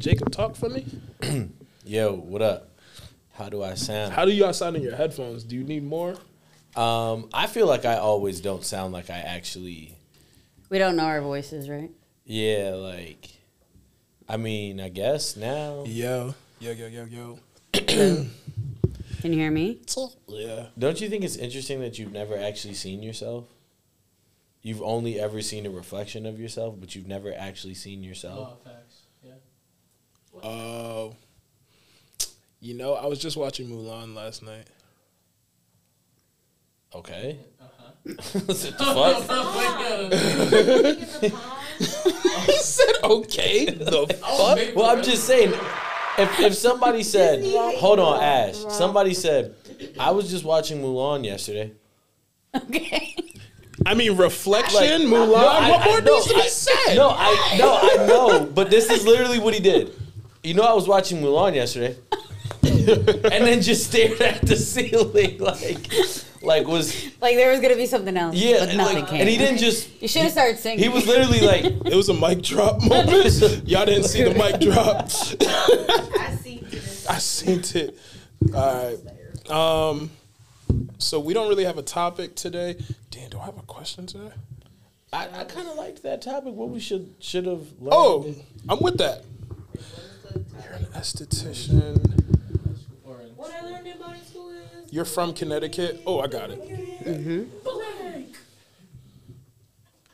Jacob, talk for me. Yo, what up? How do I sound? How do y'all sound in your headphones? Do you need more? Um, I feel like I always don't sound like I actually. We don't know our voices, right? Yeah, like. I mean, I guess now. Yo, yo, yo, yo, yo. Can you hear me? Yeah. Don't you think it's interesting that you've never actually seen yourself? You've only ever seen a reflection of yourself, but you've never actually seen yourself. Oh, facts. Yeah. Uh, you know, I was just watching Mulan last night. Okay. Uh-huh. what the fuck? he said, "Okay." The fuck? Well, I'm just saying, if, if somebody said, hold on, Ash, somebody said, I was just watching Mulan yesterday. Okay. I mean, reflection, Like, Mulan. no, I- what I- more no, needs to be said? No, I no, I know, but this is literally what he did. You know, I was watching Mulan yesterday, and then just stared at the ceiling, like, like was Like there was gonna be something else. yeah, but nothing like, came. and he didn't just. You should have started singing. He was literally like, It was a mic drop moment. Y'all didn't see the mic drop. I see this. I seen it. All right. Um. So we don't really have a topic today. Dan, do I have a question today? I, I kind of liked that topic. What we should should have. learned. Oh, I'm with that. You're an esthetician. Orange. What I learned in boarding school is You're from Connecticut. Oh, I got it.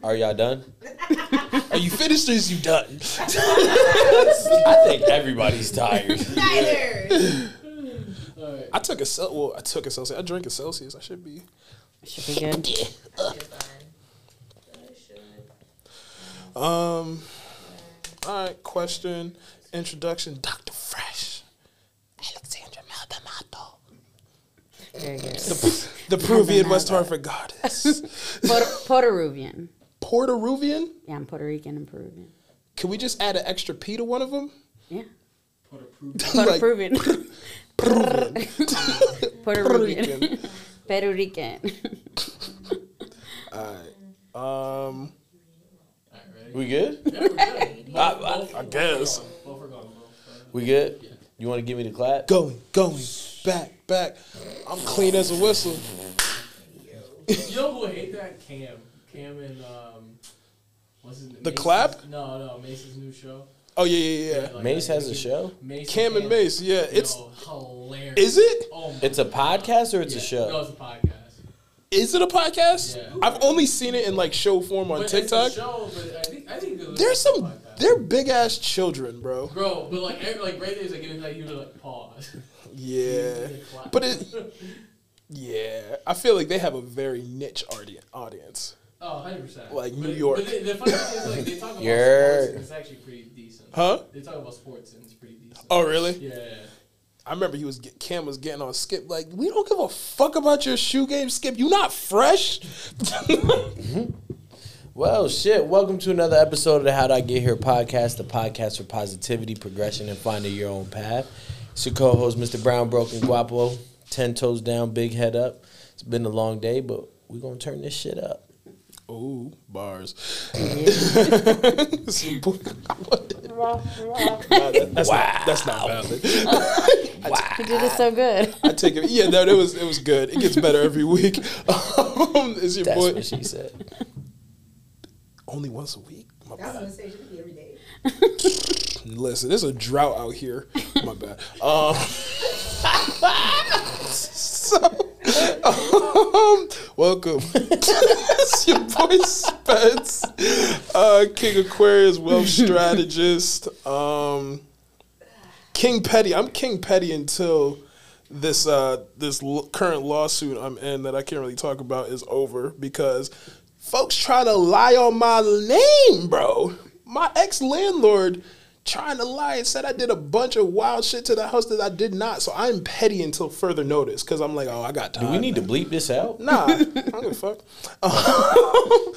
are y'all done? Are you finished or is you done? I think everybody's tired. neither. Alright. I took a cel. Well, I took a Celsius. I drank a Celsius. I should be. I should be good. You're fine. I should. Um. All right. Question. Introduction. Doctor Fresh. Alexandra Maldonado. The, the Peruvian West Hartford goddess. Puerto, Puerto Rican. Puerto Rican. Yeah, I'm Puerto Rican and Peruvian. Can we just add an extra P to one of them? Yeah. Put a proof. Puerto Peruvian. Peruvian. Puerto Puerto Rican. Rican. Puerto Rican. All right. Um. Alright, ready? We good? Yeah, we're good. I- I- I guess. We good? You want to give me the clap? Going. Going. Back. Back. I'm clean as a whistle. You know who hate that? Cam. Cam and um, what's his name? The Mase's- clap? No, no, Mase's new show. Oh yeah, yeah, yeah. Like, Mase has a show? Mase Cam and Mase. Yeah. Yo, It's. hilarious. Is it? Oh It's a podcast or it's a show? No, it's a podcast. Is it a podcast? Yeah. I've only seen it in like show form on But TikTok. It's a show, but I think I think it's There's a some. Podcast. They're big ass children, bro. Bro, but like, every, like right there is like giving like you to like pause. Yeah. But it. Yeah, I feel like they have a very niche audi- audience. Oh, 100 percent. Like New but, York. But the, the funny thing is like they talk about Yeah. sports and it's actually pretty decent. Huh? They talk about sports and it's pretty decent. Oh, really? Yeah. I remember he was get, Cam was getting on Skip like, we don't give a fuck about your shoe game, Skip. You not fresh. Mm-hmm. Well, shit. Welcome to another episode of the How'd I Get Here podcast, the podcast for positivity, progression, and finding your own path. It's your co host, Mr. Brown Broken Guapo. 10 toes down, big head up. It's been a long day, but we're going to turn this shit up. Ooh, bars. Wow. Nah, that- that's not that's not valid. You did it so good. I take it. Yeah, no, it was it was good. It gets better every week. Um, it's your That's boy. what she said. Only once a week. My I was bad. gonna say it should be every day. Listen, there's a drought out here. My bad. Um, so, um, welcome. it's your boy Spence, uh, King Aquarius, wealth strategist. Um, King Petty. I'm King Petty until this uh, this l- current lawsuit I'm in that I can't really talk about is over because folks try to lie on my name, bro. My ex landlord trying to lie and said I did a bunch of wild shit to the house that I did not. So I'm petty until further notice because I'm like, oh, I got time. Do we need to bleep this out? Nah, I don't give a fuck.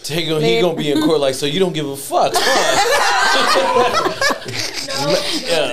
Take him, he going to be in court like, so you don't give a fuck, huh? yeah.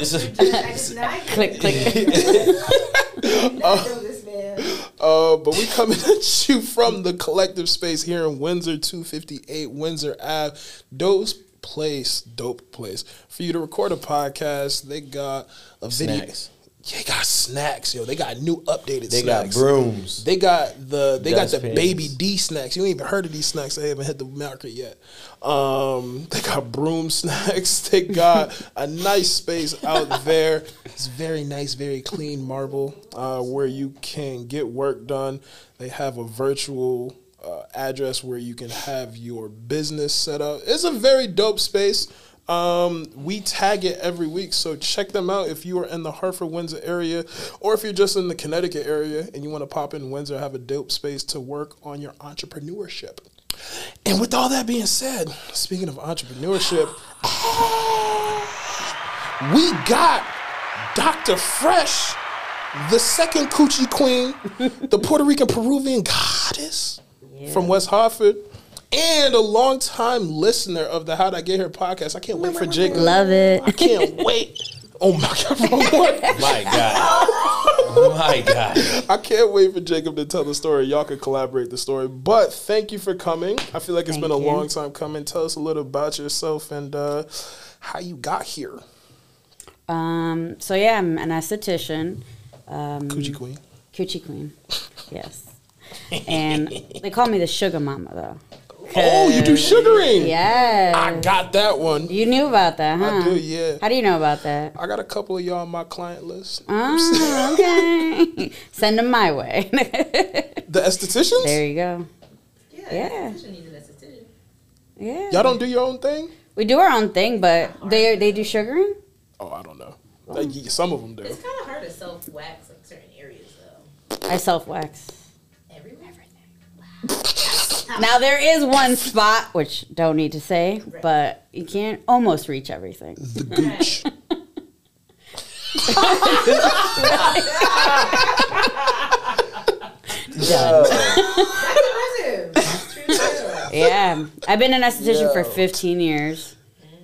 It's- It's not. click, click. You not know this man. Uh, but we coming at you from the collective space here in Windsor, 258 Windsor Ave. Those place, dope place for you to record a podcast. They got a video. Snacks. They got snacks, yo. They got new updated They snacks. got brooms. They got the they got the Dustpans. baby D snacks. You ain't even heard of these snacks. They haven't hit the market yet. Um, they got broom snacks. They got a nice space out there. It's very nice, very clean marble uh, where you can get work done. They have a virtual uh, address where you can have your business set up. It's a very dope space. Um, we tag it every week, so check them out if you are in the Hartford, Windsor area, or if you're just in the Connecticut area and you want to pop in Windsor, have a dope space to work on your entrepreneurship. And with all that being said, speaking of entrepreneurship, we got Dr. Fresh, the second coochie queen, the Puerto Rican Peruvian goddess from West Hartford, and a longtime listener of the How'd I Get Here podcast. I can't wait for Jacob. Love it. I can't wait. Oh my god, wrong one. My God. My God. I can't wait for Jacob to tell the story. Y'all can collaborate the story. But thank you for coming. I feel like it's Thank been a you. long time coming. Tell us a little about yourself and uh, how you got here. Um, so yeah, I'm an esthetician, um, Coochie Queen. coochie queen. Yes, and they call me the sugar mama though. Oh, you do sugaring. Yeah, I got that one. you knew about that, huh? I do, yeah. How do you know about that? I got a couple of y'all on my client list. Oh, okay. Send them my way. The estheticians? there you go. Yeah. Yeah. an esthetician. Yeah. Y'all don't do your own thing? We do our own thing, but they they do sugaring. Oh, I don't know. Like, some of them do. It's kind of hard to self wax like certain areas though. I self wax. Everywhere. Now there is one spot which don't need to say, but you can't almost reach everything. The gooch. Done. Impressive. True story. Yeah, I've been an esthetician for 15 years,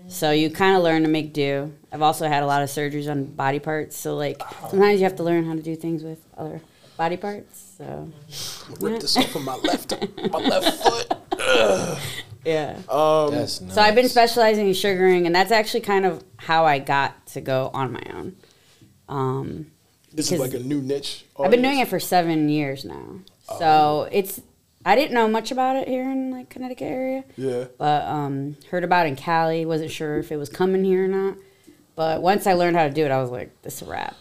so you kind of learn to make do. I've also had a lot of surgeries on body parts, so like oh. sometimes you have to learn how to do things with other body parts. So Rip this off of my left, my left foot. yeah. Um, That's nice. So I've been specializing in sugaring, and that's actually kind of how I got to go on my own. Um, this is like a new niche. I've been doing it for seven years now, so it's I didn't know much about it here in like Connecticut area. Yeah. but um, heard about it in Cali. Wasn't sure if it was coming here or not. But once I learned how to do it, I was like, "This is a wrap.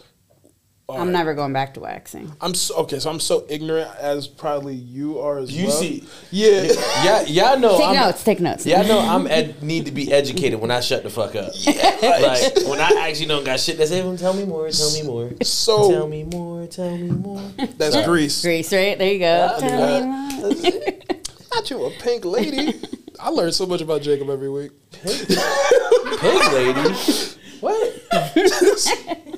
All I'm right. never going back to waxing." I'm so, okay, so I'm so ignorant as probably you are as well. You well. see- yeah. Yeah, y'all know. Take I'm, notes. Take notes. Y'all know I'm ed- need to be educated when I shut the fuck up. like when I actually don't got shit to say. Tell me more. Tell me more. So- tell me more. Tell me more. That's Greece. Grease, right? There you go. Yeah, Tell me more. Not you a pink lady. I learn so much about Jacob every week. Pig lady. What?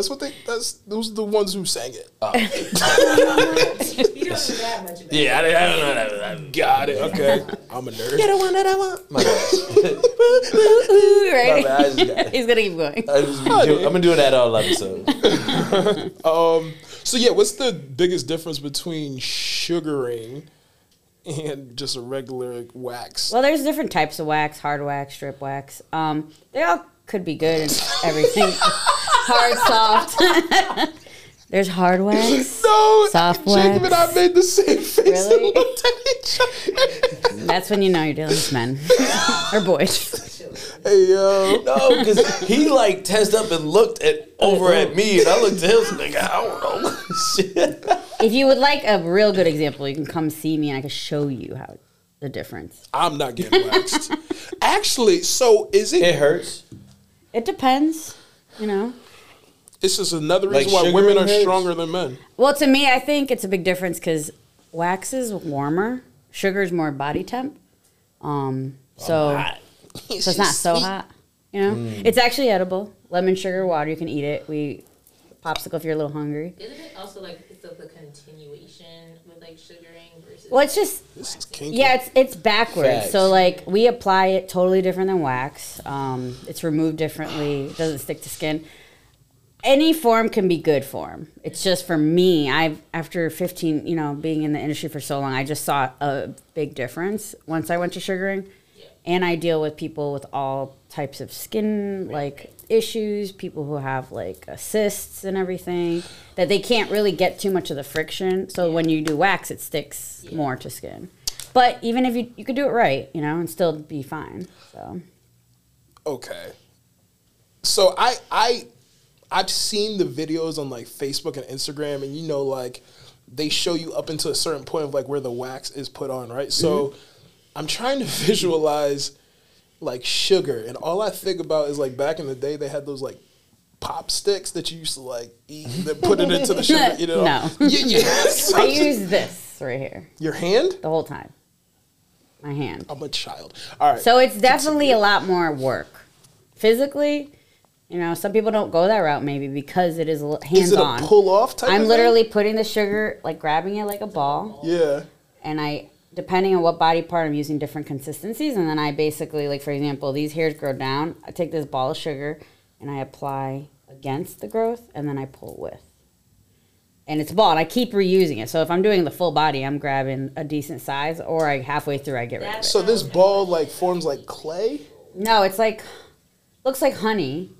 That's what they. That's those are the ones who sang it. You don't know that much about Yeah, I, I don't know that. I Got it. Okay. I'm a nerd. the one that I want. My bad. Right? My bad, just. He's gonna keep going. I just be do- I'm gonna do that all episode. Um. So yeah, what's the biggest difference between sugaring and just a regular wax? Well, there's different types of wax: hard wax, strip wax. Um, they all could be good and everything. Hard, soft. there's hard wax. no, Soft Jacob and I made the same face Really? and looked at each other. That's when you know you're dealing with men or boys. hey yo. No, because he like tensed up and looked at over at me, and I looked at him like I don't know. Shit. If you would like a real good example, you can come see me and I can show you how the difference. I'm not getting waxed. Actually, so is it? It hurts. It depends, you know. It's is another Like reason why women are hurts? stronger than men. Well, to me, I think it's a big difference because wax is warmer, sugar is more body temp. Um, so, so it's not so hot. You know, Mm. it's actually edible. Lemon sugar water, you can eat it. We popsicle if you're a little hungry. Isn't it also like it's of the continuation with like sugaring versus? Well, it's just This is. Yeah, it's it's backwards. Facts. So like we apply it totally different than wax. Um, it's removed differently. It doesn't stick to skin. Any form can be good form. It's just for me. I've after 15, you know, being in the industry for so long, I just saw a big difference once I went to sugaring. and I deal with people with all types of skin like issues, people who have like cysts and everything that they can't really get too much of the friction. So when you do wax, it sticks more to skin. But even if you you could do it right, you know, and still be fine. So Okay. So I I I've seen the videos on like Facebook and Instagram, and you know, like they show you up into a certain point of like where the wax is put on, right? So mm-hmm. I'm trying to visualize like sugar, and all I think about is like back in the day they had those like pop sticks that you used to like eat and then put it into the sugar, you know? No. Yeah, yeah. So- I use this right here your hand. the whole time. My hand. I'm a child. All right. So it's definitely a lot more work. Physically, you know, some people don't go that route maybe because it is hands is it a on. pull off type? I'm of literally putting the sugar, like grabbing it like a ball, Yeah. and I, depending on what body part, I'm using different consistencies, and then I basically, like for example, these hairs grow down. I take this ball of sugar, and I apply against the growth, and then I pull with. And it's a ball, and I keep reusing it. So if I'm doing the full body, I'm grabbing a decent size, or I halfway through I get rid of it. So this ball like forms like clay. No, it's like looks like honey,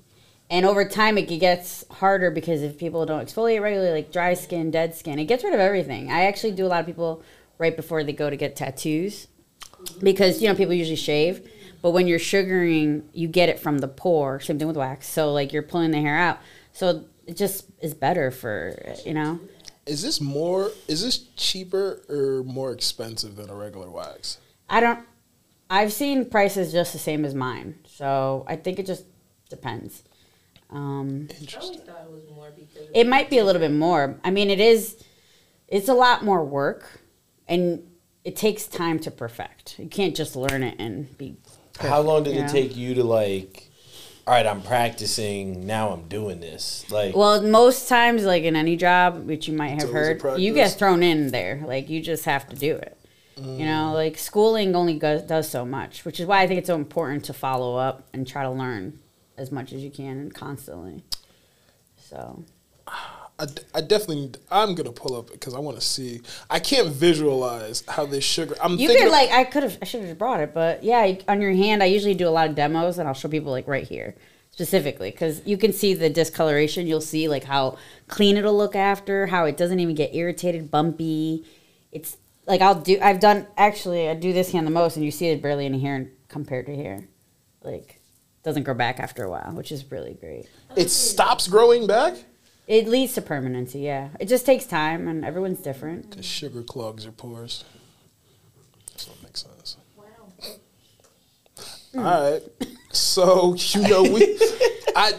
and over time it gets harder because if people don't exfoliate regularly, like dry skin, dead skin, it gets rid of everything. I actually do a lot of people right before they go to get tattoos because you know people usually shave, but when you're sugaring, you get it from the pore. Same thing with wax. So like you're pulling the hair out, so it just is better for you know. Is this more? Is this cheaper or more expensive than a regular wax? I don't. I've seen prices just the same as mine, so I think it just depends. Um, I thought it was more because of It might be a little bit more. I mean, it is. It's a lot more work, and it takes time to perfect. You can't just learn it and be. How long did it know? take you to like? All right, I'm practicing. Now I'm doing this. Like, Well, most times, like in any job, which you might have heard, you get thrown in there. Like you just have to do it. You know, like schooling only goes, does so much, which is why I think it's so important to follow up and try to learn as much as you can and constantly. So I, d- I definitely I'm gonna pull up because I want to see. I can't visualize how this sugar. I'm You could like I could have I should have brought it, but yeah, on your hand I usually do a lot of demos and I'll show people like right here specifically because you can see the discoloration. You'll see like how clean it'll look after, how it doesn't even get irritated, bumpy. It's like I'll do. I've done actually. I do this hand the most, and you see it barely any hair compared to here. Like doesn't grow back after a while, which is really great. it stops growing back. It leads to permanency. Yeah, it just takes time, and everyone's different. The sugar clogs your pores. That's what makes sense. wow. All right. So you know we, I,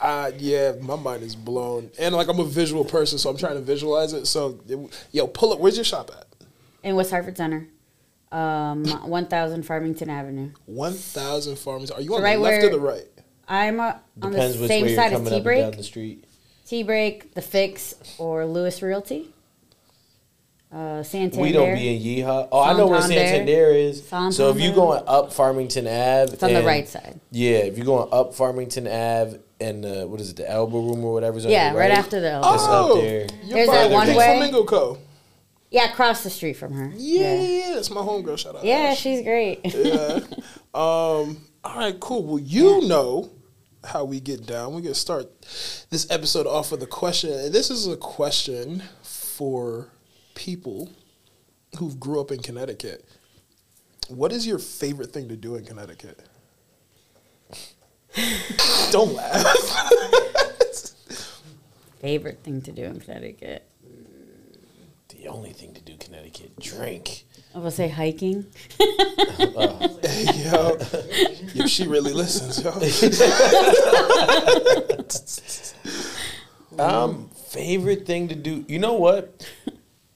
I yeah, my mind is blown, and like I'm a visual person, so I'm trying to visualize it. So it- yo, pull up. Where's your shop at? In West Hartford Center, um, one thousand Farmington Avenue. One thousand farmers. Are you So on right the left or the right? I'm uh, on the same side as coming T up and down Break, the street. T Break, The Fix, or Lewis Realty. Uh, Santander. We don't be in Yeehaw. Oh, I know where Santander. Santander is. So if you're going up Farmington Ave, It's on the right side. Yeah, if you're going up Farmington Ave and uh, what is it, the Elbow Room or whatever's on Yeah, right right after the. It's up Oh, there. You're There's by that the one Pink way- Flamingo Co. Yeah, across the street from her. Yeah, yeah, yeah, that's my homegirl. Shout out. Yeah, Ash. she's great. yeah. Um. All right. Cool. Well, you know how we get down. We're gonna start this episode off with a question. And this is a question for people who grew up in Connecticut. What is your favorite thing to do in Connecticut? Don't laugh. Favorite thing to do in Connecticut. The only thing to do Connecticut, drink. I will say hiking. yo, yo, she really listens, yo. Um, favorite thing to do. You know what?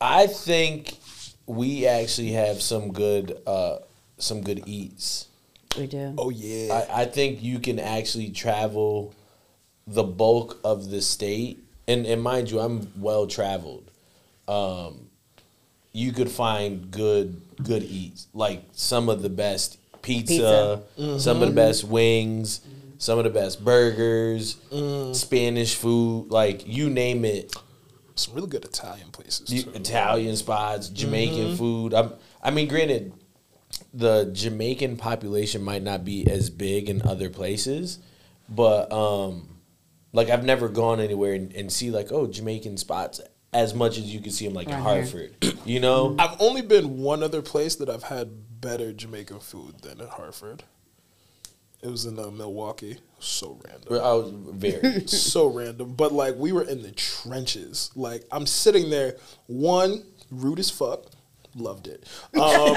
I think we actually have some good, uh, some good eats. We do. Oh yeah. I, I think you can actually travel the bulk of the state, and and mind you, I'm well traveled. Um, you could find good good eats, like some of the best pizza, some of the best wings, some of the best burgers, Spanish food, like you name it. Some really good Italian places You- too. Italian spots, Jamaican food. I'm, I mean, granted, the Jamaican population might not be as big in other places, but um, like I've never gone anywhere and, and see like oh Jamaican spots as much as you can see them like in Around here. Hartford, you know. I've only been one other place that I've had better Jamaican food than in Hartford. It was in uh, Milwaukee. So random. I was very so random. But like we were in the trenches. Like I'm sitting there, one rude as fuck, loved it. Um,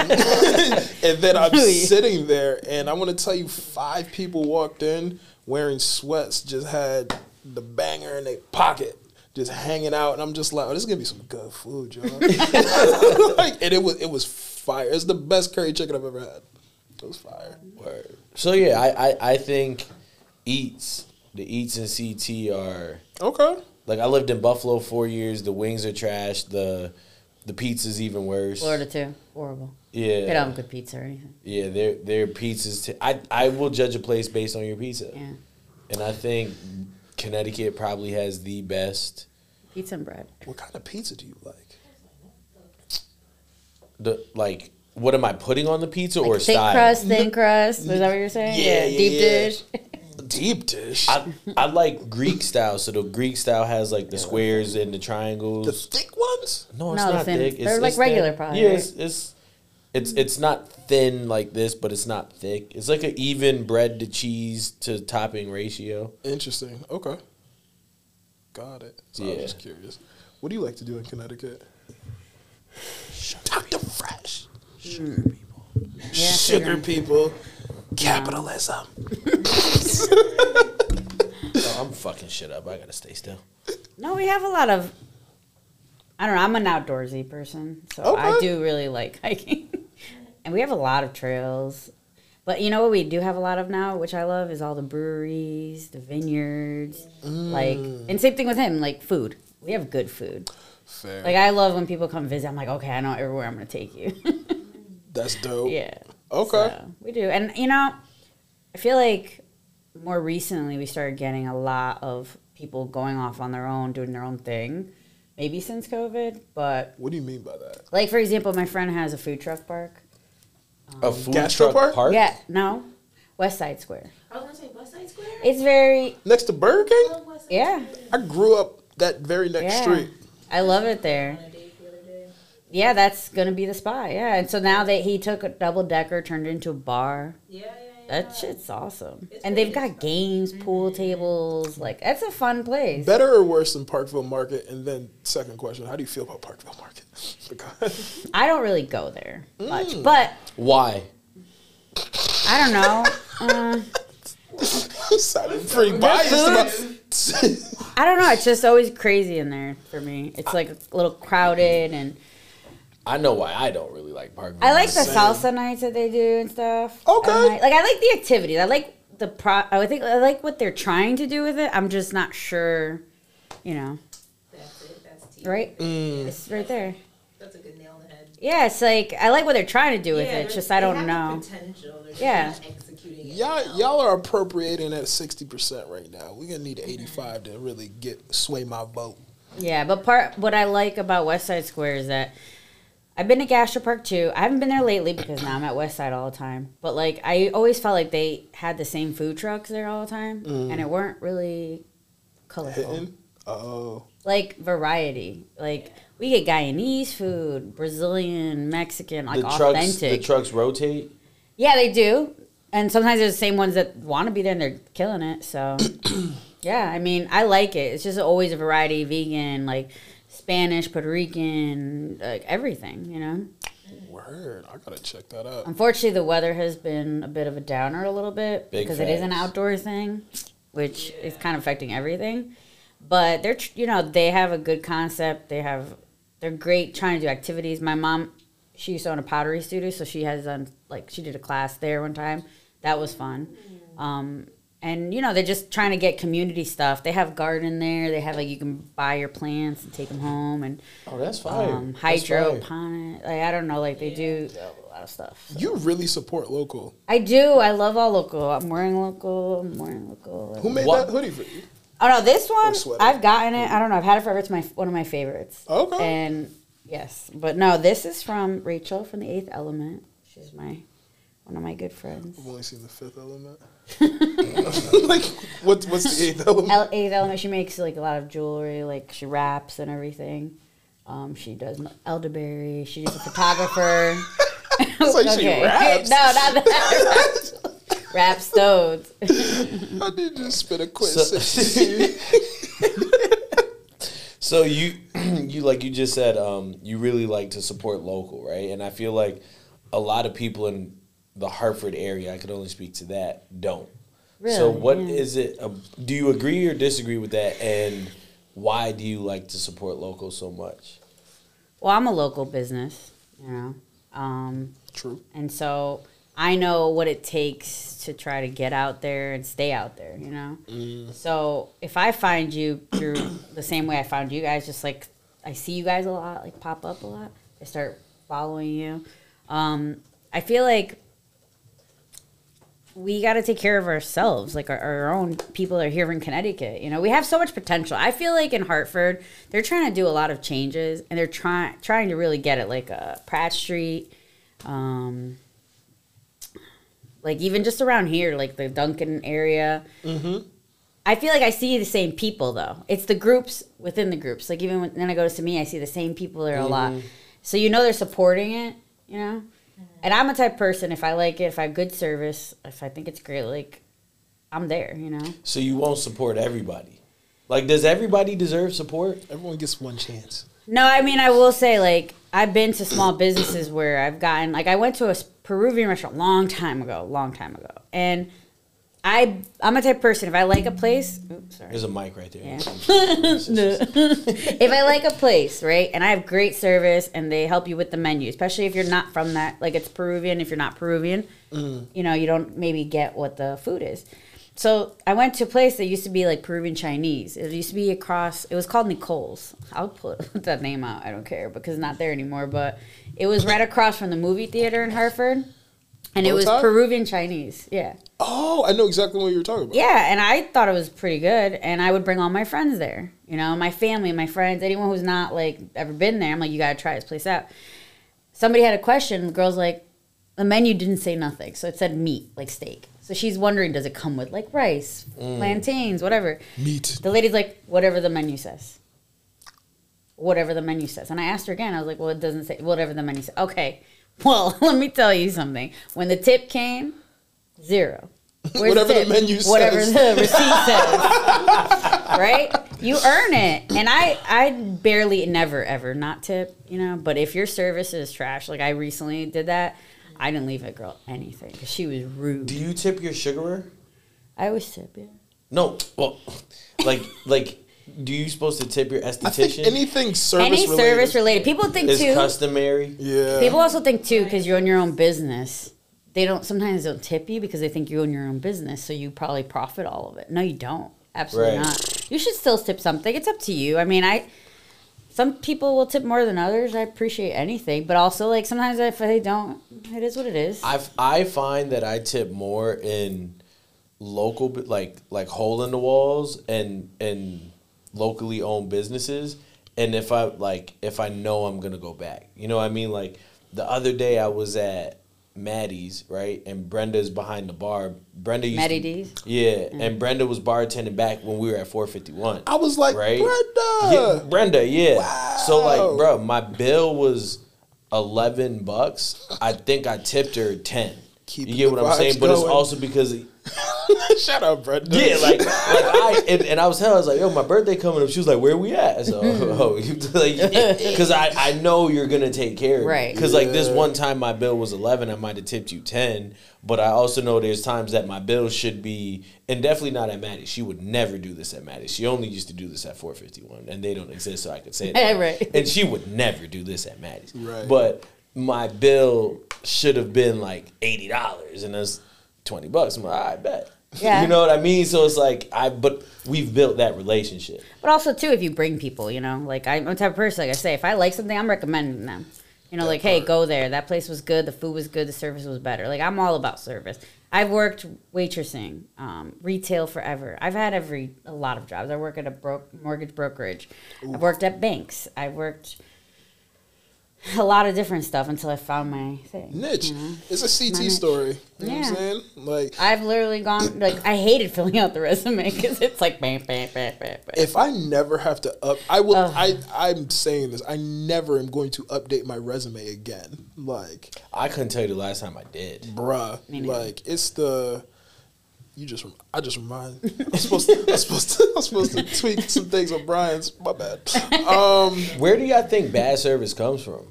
and then I'm Really? sitting there, and I want to tell you, five people walked in wearing sweats, just had the banger in their pocket. Just hanging out, and I'm just like, "Oh, this is gonna be some good food, y'all." like, and it was, it was fire. It's the best curry chicken I've ever had. It was fire. Word. So yeah, I, I I think eats the eats and CT are Okay. like I lived in Buffalo four years. The wings are trash. The the pizza's even worse. Florida too. Horrible. Yeah, they don't have good pizza or anything. yeah. Their their pizzas. T- I I will judge a place based on your pizza, Yeah. and I think Connecticut probably has the best. Pizza and bread. What kind of pizza do you like? The like. What am I putting on the pizza or Like thick style? crust, thin crust. Is that what you're saying? Yeah, yeah, Deep yeah. dish. Deep dish. I, I like Greek style. So the Greek style has like the squares and the triangles. the thick ones. No, it's No, not thin- thick. It's, they're like it's thin. regular probably, Yeah, right? it's, it's it's it's not thin like this, but it's not thick. It's like an even bread to cheese to topping ratio. Interesting. Okay. Got it. So I Yeah. was just curious. What do you like to do in Connecticut? Dr. Fresh. Sugar people. Yeah, Sugar sugar. people. Capitalism. Oh, I'm fucking shit up. I gotta stay still. No, we have a lot of. I don't know. I'm an outdoorsy person, so I do really like hiking, and we have a lot of trails. But you know what we do have a lot of now, which I love, is all the breweries, the vineyards, like, mm. and same thing with him, like food. We have good food. Fair. Like I love when people come visit. I'm like, okay, I know everywhere I'm gonna take you. That's dope. yeah. Okay. So, we do, and you know, I feel like more recently we started getting a lot of people going off on their own, doing their own thing. Maybe since COVID, but What do you mean by that? like for example, my friend has a food truck park. A um, food Gastro truck park? park? Yeah, no, West Side Square. I was gonna say West Side Square. It's very Next to Burger King? love yeah, I grew up that very next yeah. street. I love it there. On a date the other day. Yeah, that's gonna be the spot. Yeah, and so now that he took a double decker, turned it into a bar. Yeah, yeah, yeah. That shit's awesome. It's and they've really got games, pool tables. Like that's a fun place. Better or worse than Parkville Market? And then, second question, how do you feel about Parkville Market? because I don't really go there much, Mm. but Why? I don't know. Uh, sounded pretty biased about. I don't know. It's just always crazy in there for me. It's like a little crowded, and I know why I don't really like park. I like the Same. salsa nights that they do and stuff. Okay. at night. Like I like the activities. I like the pro. I think I like what they're trying to do with it. I'm just not sure. You know, That's it. That's tea. right? Mm. It's right there. That's a good nail in the head. Yeah, it's like I like what they're trying to do with Yeah, it. It's they're- just I don't have know. Potential. They're Yeah. executing it. Y'all, well. y'all are appropriating at sixty percent right now. We're gonna need eighty five to really get sway my vote. Yeah, but part what I like about West Side Square is that I've been to Gastro Park too. I haven't been there lately because now I'm at West Side all the time. But like I always felt like they had the same food trucks there all the time, mm. and it weren't really colorful. Oh, Like variety. Like we get Guyanese food, Brazilian, Mexican, like the trucks. The trucks rotate. yeah, they do. And sometimes they're the same ones that want to be there and they're killing it. So, yeah, I mean, I like it. It's just always a variety vegan, like Spanish, Puerto Rican, like everything, you know? word! I gotta check that out. Unfortunately, the weather has been a bit of a downer a little bit Big because it is an outdoor thing, which is kind of affecting everything. But they're, you know, they have a good concept. They have, they're great trying to do activities. My mom, she used to own a pottery studio, so she has done like she did a class there one time. That was fun. Um, and you know they're just trying to get community stuff. They have garden there. They have like you can buy your plants and take them home and Oh, that's fine. um, That's fire. hydroponic. Like I don't know, like they do a lot of stuff. You really support local. I do. I love all local. I'm wearing local. I'm wearing local. Who made What? that hoodie for you? Oh no, this one. I've gotten it. I don't know. I've had it forever. It's my one of my favorites. Okay. And yes, but no, this is from Rachel from the Eighth Element. She's my One of my good friends. I've only seen the fifth element. like, what, what's the eighth element? El- Eighth Element. She makes like a lot of jewelry. Like she raps and everything. Um, she does elderberry. She's a photographer. It's like she raps. no, not that. Rap stones. I need to spit a quick So- So you you like you just said um, you really like to support local, right? And I feel like a lot of people in the Hartford area, I could only speak to that, don't. so Really? what Yeah. is it? Uh, do you agree or disagree with that? And why do you like to support local so much? Well, I'm a local business, you know, um, True. and so I know what it takes to try to get out there and stay out there, you know. So if I find you through the same way I found you guys, just like I see you guys a lot, like pop up a lot, I start following you. Um, I feel like we got to take care of ourselves. Like our, our own people are here in Connecticut. You know, we have so much potential. I feel like in Hartford, they're trying to do a lot of changes, and they're trying trying to really get it. Like uh, Pratt Street, um, like even just around here, like the Duncan area. I feel like I see the same people though. It's the groups within the groups. Like even when then I go to me, I see the same people there a lot. So you know they're supporting it, you know. And I'm a type of person. If I like it, if I have good service, if I think it's great, like I'm there, you know. So you won't support everybody. Like, does everybody deserve support? Everyone gets one chance. No, I mean I will say like I've been to small businesses where I've gotten like I went to a Peruvian restaurant a long time ago, long time ago, and I I'm a type of person if I like a place. Oops, sorry. There's a mic right there. Yeah. if I like a place, right, and I have great service and they help you with the menu, especially if you're not from that, like it's Peruvian, if you're not Peruvian, mm. you know, you don't maybe get what the food is. So I went to a place that used to be like Peruvian Chinese. It used to be across, it was called Nicole's. I'll put that name out, I don't care because it's not there anymore, but it was right across from the movie theater in Hartford. And it was? Peruvian Chinese, yeah. Oh, I know exactly what you were talking about. Yeah, and I thought it was pretty good, and I would bring all my friends there. You know, my family, my friends, anyone who's not like ever been there. I'm like, you gotta try this place out. Somebody had a question. The girl's like, the menu didn't say nothing, so it said meat, like steak. So she's wondering, does it come with like rice, mm. plantains, whatever? Meat. The lady's like, whatever the menu says. Whatever the menu says. And I asked her again. I was like, well, it doesn't say whatever the menu says. Okay. Well, let me tell you something. When the tip came, zero. Where's Whatever the tip? menu Whatever says. the receipt says. right? You earn it. And I I barely never ever not tip, you know, but if your service is trash, like I recently did that, I didn't leave a girl anything cuz she was rude. Do you tip your sugarer? I always tip, yeah. No. Well, like, like, do you supposed to tip your esthetician? I think anything service Any related. service related. People think is too. customary. Yeah. People also think too, because you're own your own business, they don't sometimes don't tip you because they think you own your own business, so you probably profit all of it. No, you don't. Absolutely Right. not. You should still tip something. It's up to you. I mean, I some people will tip more than others. I appreciate anything, but also like sometimes if they don't, it is what it is. I I find that I tip more in local like like hole in the walls and and locally owned businesses and if I like if I know I'm gonna go back. You know what I mean? Like the other day I was at Maddie's, right? And Brenda's behind the bar. Brenda used Maddie to, D's? Yeah, mm. and Brenda was bartending back when we were at 451. I was like, right? Brenda. Yeah, Brenda, yeah. So like, Wow. bro, my bill was eleven bucks. I think I tipped her ten. Keeping you get the what I'm saying? vibes But it's also because he, Shut up, Brenda. yeah, like like I and, and I was telling her, I was like, yo, my birthday coming up. She was like, where we at? So oh, like because I I know you're gonna take care of me. Right. Because like this one time my bill was eleven, I might have tipped you ten. But I also know there's times that my bill should be, and definitely not at Maddie. She would never do this at Maddie. She only used to do this at 451, and they don't exist, so I could say that. Right. And she would never do this at Maddie's. Right. But my bill should have been like eighty dollars, and it's twenty bucks. I'm like, I bet. Yeah. You know what I mean? So it's like I, but we've built that relationship. But also too, if you bring people, you know, like I'm the type of person, like I say, if I like something, I'm recommending them. You know, like, hey, go there. That place was good. The food was good. The service was better. Like I'm all about service. I've worked waitressing, um, retail forever. I've had every a lot of jobs. I work at a bro- mortgage brokerage. I've worked at banks. I worked a lot of different stuff until I found my thing. Niche. It's a CT My niche. story. You know what Yeah. I'm saying? Like, I've literally gone like I hated filling out the resume because it's like bam, bam, bam, bam, bam. if I never have to up, I will. Ugh. I I'm saying this. I never am going to update my resume again. Like, I couldn't tell you the last time I did. bruh, like it's the. You just, I just remind. I'm supposed to. I'm supposed to. I'm supposed to tweak some things on Brian's. My bad. Um, Where do y'all think bad service comes from?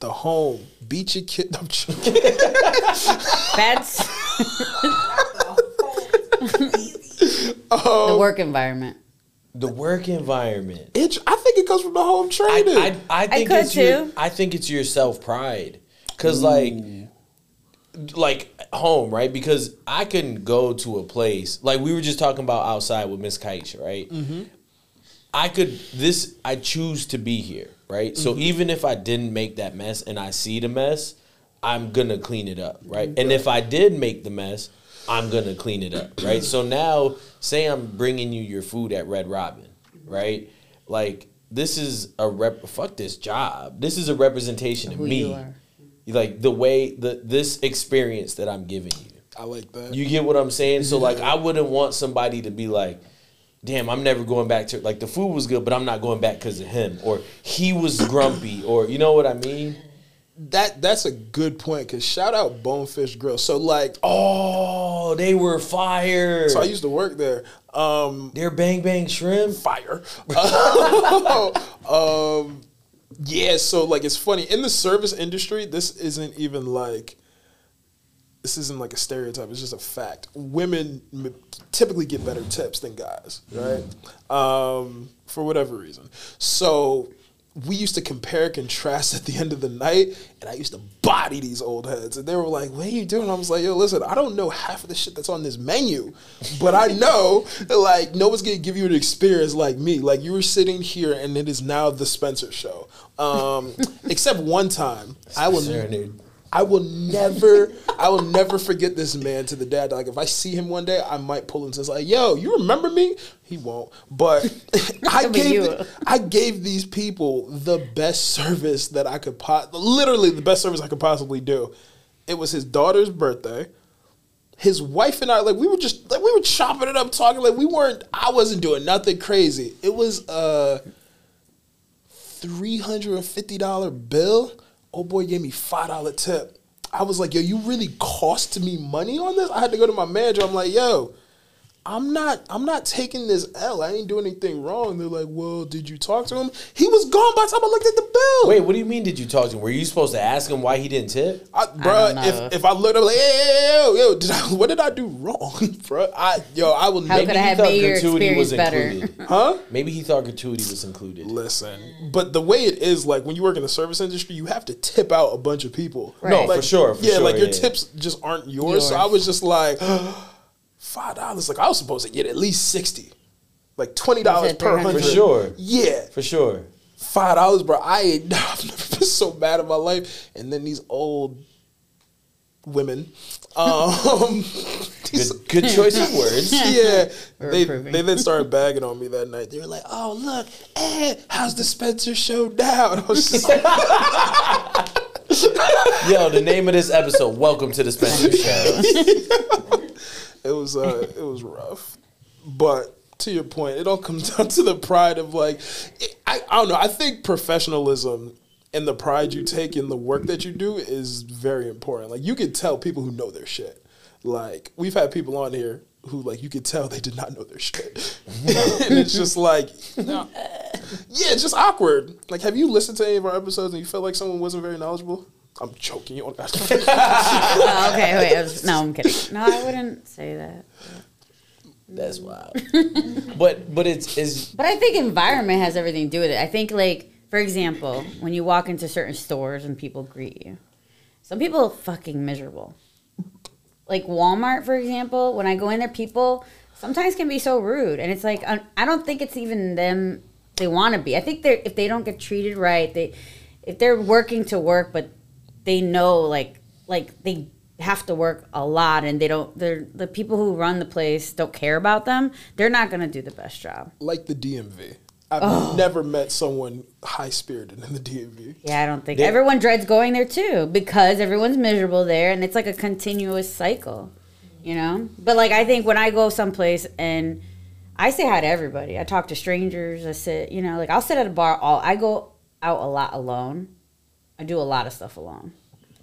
The home beat your kid. I'm joking. That's Um, the work environment. The work environment. It, I think it comes from the home training. I, I think could it's your, too. I think it's your self pride, cause like, like home, right? Because I can go to a place like we were just talking about outside with Miss Kaisha, right? I could this I choose to be here, right? So mm-hmm. even if I didn't make that mess and I see the mess, I'm gonna clean it up, right? And if I did make the mess, I'm gonna clean it up, right? so now, say I'm bringing you your food at Red Robin, right? Like this is a rep. Fuck this job. This is a representation of Who me, you are. like the way the this experience that I'm giving you. I like that. You get what I'm saying? So mm-hmm. like I wouldn't want somebody to be like, damn, I'm never going back to like the food was good, but I'm not going back because of him. Or he was grumpy, or you know what I mean? that that's a good point. Cause shout out Bonefish Grill. So like, Oh, they were fire. so I used to work there. Um, They're bang bang shrimp. fire. um, yeah, so like it's funny in the service industry. This isn't even like this isn't like a stereotype. It's just a fact. Women m- typically get better tips than guys, right? Um, for whatever reason. So we used to compare and contrast at the end of the night, and I used to body these old heads. And they were like, "What are you doing?" I was like, "Yo, listen, I don't know half of the shit that's on this menu, but I know that, like no one's gonna give you an experience like me. Like you were sitting here, and it is now the Spencer show. Um, except one time, I will. Serenade. I will never, I will never forget this man to the dad. Like if I see him one day, I might pull him to like, "Yo, you remember me?" He won't, but I gave. I gave these people the best service that I could, po- literally the best service I could possibly do. It was his daughter's birthday. His wife and I, like we were just like we were chopping it up, talking like we weren't. I wasn't doing nothing crazy. It was a three hundred and fifty dollar bill. Old boy gave me five dollar tip. I was like, yo, you really cost me money on this? I had to go to my manager. I'm like, yo, I'm not I'm not taking this L. I ain't doing anything wrong. They're like, well, did you talk to him? He was gone by the time I looked at the bill. Wait, what do you mean? Did you talk to him? Were you supposed to ask him why he didn't tip? I, don't bruh, know. if, if I looked up like, hey, yo, yo, did I, what did I do wrong, bruh? I, yo, I will How never, could I have thought made your gratuity was experience better? included. huh? Maybe he thought gratuity was included. Listen, but the way it is, like when you work in the service industry, you have to tip out a bunch of people. Right. No, for sure, for yeah, sure, like your yeah. tips just aren't yours. So I was just like, five dollars. Like I was supposed to get at least sixty, like twenty dollars per hundred. For sure. Yeah, For sure. five dollars, bro. I ain't, I've never been so mad in my life. And then these old women, um, these- Good, good choice of words. yeah, We're they approving. they then started bagging on me that night. They were like, "Oh look, eh, how's the Spencer show now?" And I was just like, Yo, the name of this episode, Welcome to the Spencer Show. It was uh, it was rough, but to your point, it all comes down to the pride of like, I, I don't know. I think professionalism and the pride you take in the work that you do is very important. Like you could tell people who know their shit. Like we've had people on here who like you could tell they did not know their shit, and it's just like, yeah, it's just awkward. Like, have you listened to any of our episodes and you felt like someone wasn't very knowledgeable? I'm joking. You don't got Oh, okay, wait. Was, no, I'm kidding. No, I wouldn't say that. That's wild. but but it's is But I think environment has everything to do with it. I think, like, for example, when you walk into certain stores and people greet you, some people are fucking miserable. Like Walmart, for example, when I go in there, people sometimes can be so rude, and it's like I I don't think it's even them they want to be. I think they are if they don't get treated right, they if they're working to work, but they know like like they have to work a lot and they don't they're the people who run the place don't care about them they're not going to do the best job like the DMV. I've never met someone high spirited in the DMV. Yeah, I don't think Yeah. everyone dreads going there too because everyone's miserable there, and it's like a continuous cycle, you know. But like, I think when I go someplace and I say hi to everybody, I talk to strangers, I sit, you know, like I'll sit at a bar. All I go out a lot alone. I do a lot of stuff alone.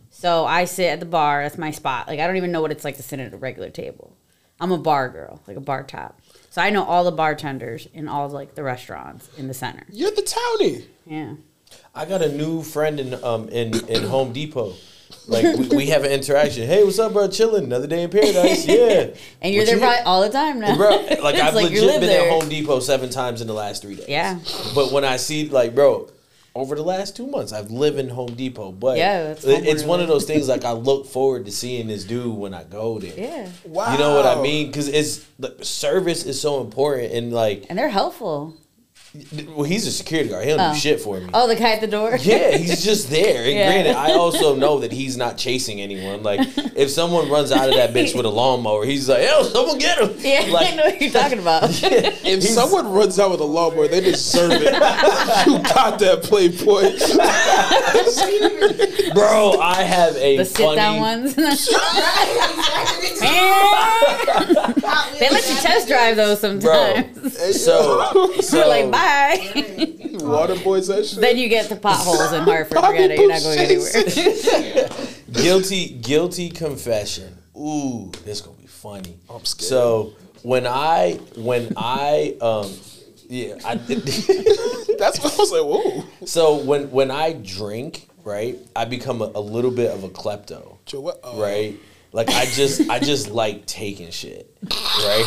So I sit at the bar. That's my spot. Like I don't even know what it's like to sit at a regular table. I'm a bar girl, like a bar top. So I know all the bartenders in all like the restaurants in the center. You're the townie. Yeah. I got a new friend in um in in Home Depot. Like we, we have an interaction. Hey, what's up, bro? Chilling. Another day in paradise. Yeah. And you're What there you- probably all the time now. Bro, like I've like you legit live been there. at Home Depot seven times in the last three days. Yeah. But when I see like, bro, over the last two months, I've lived in Home Depot. But Yeah, that's it- home it's one of those things like I look forward to seeing this dude when I go there. Yeah. Wow. You know what I mean? Because it's the service is so important, and like, And they're helpful. Well, he's a security guard. He don't Oh. do shit for me. Oh, the guy at the door? Yeah, he's just there. And Yeah. granted, I also know that he's not chasing anyone. Like, if someone runs out of that bitch with a lawnmower, he's like, "Yo, someone get him!" Yeah, I know what you're talking about. If someone runs out with a lawnmower, they deserve it. you got that Playboy. bro, I have a the sit funny. down ones. they let you test drive those sometimes. So, so You're like, bye. Water boys, that shit. then you get the potholes in Hartford. Bobby Forget it. You're not going anywhere. guilty, guilty confession. Ooh, this gonna be funny. I'm scared. So when I, when I, um, yeah, I. That's what I was like, whoa. so when when I drink, right, I become a, a little bit of a klepto. Joe. Oh. right? Like I just I just like taking shit, right?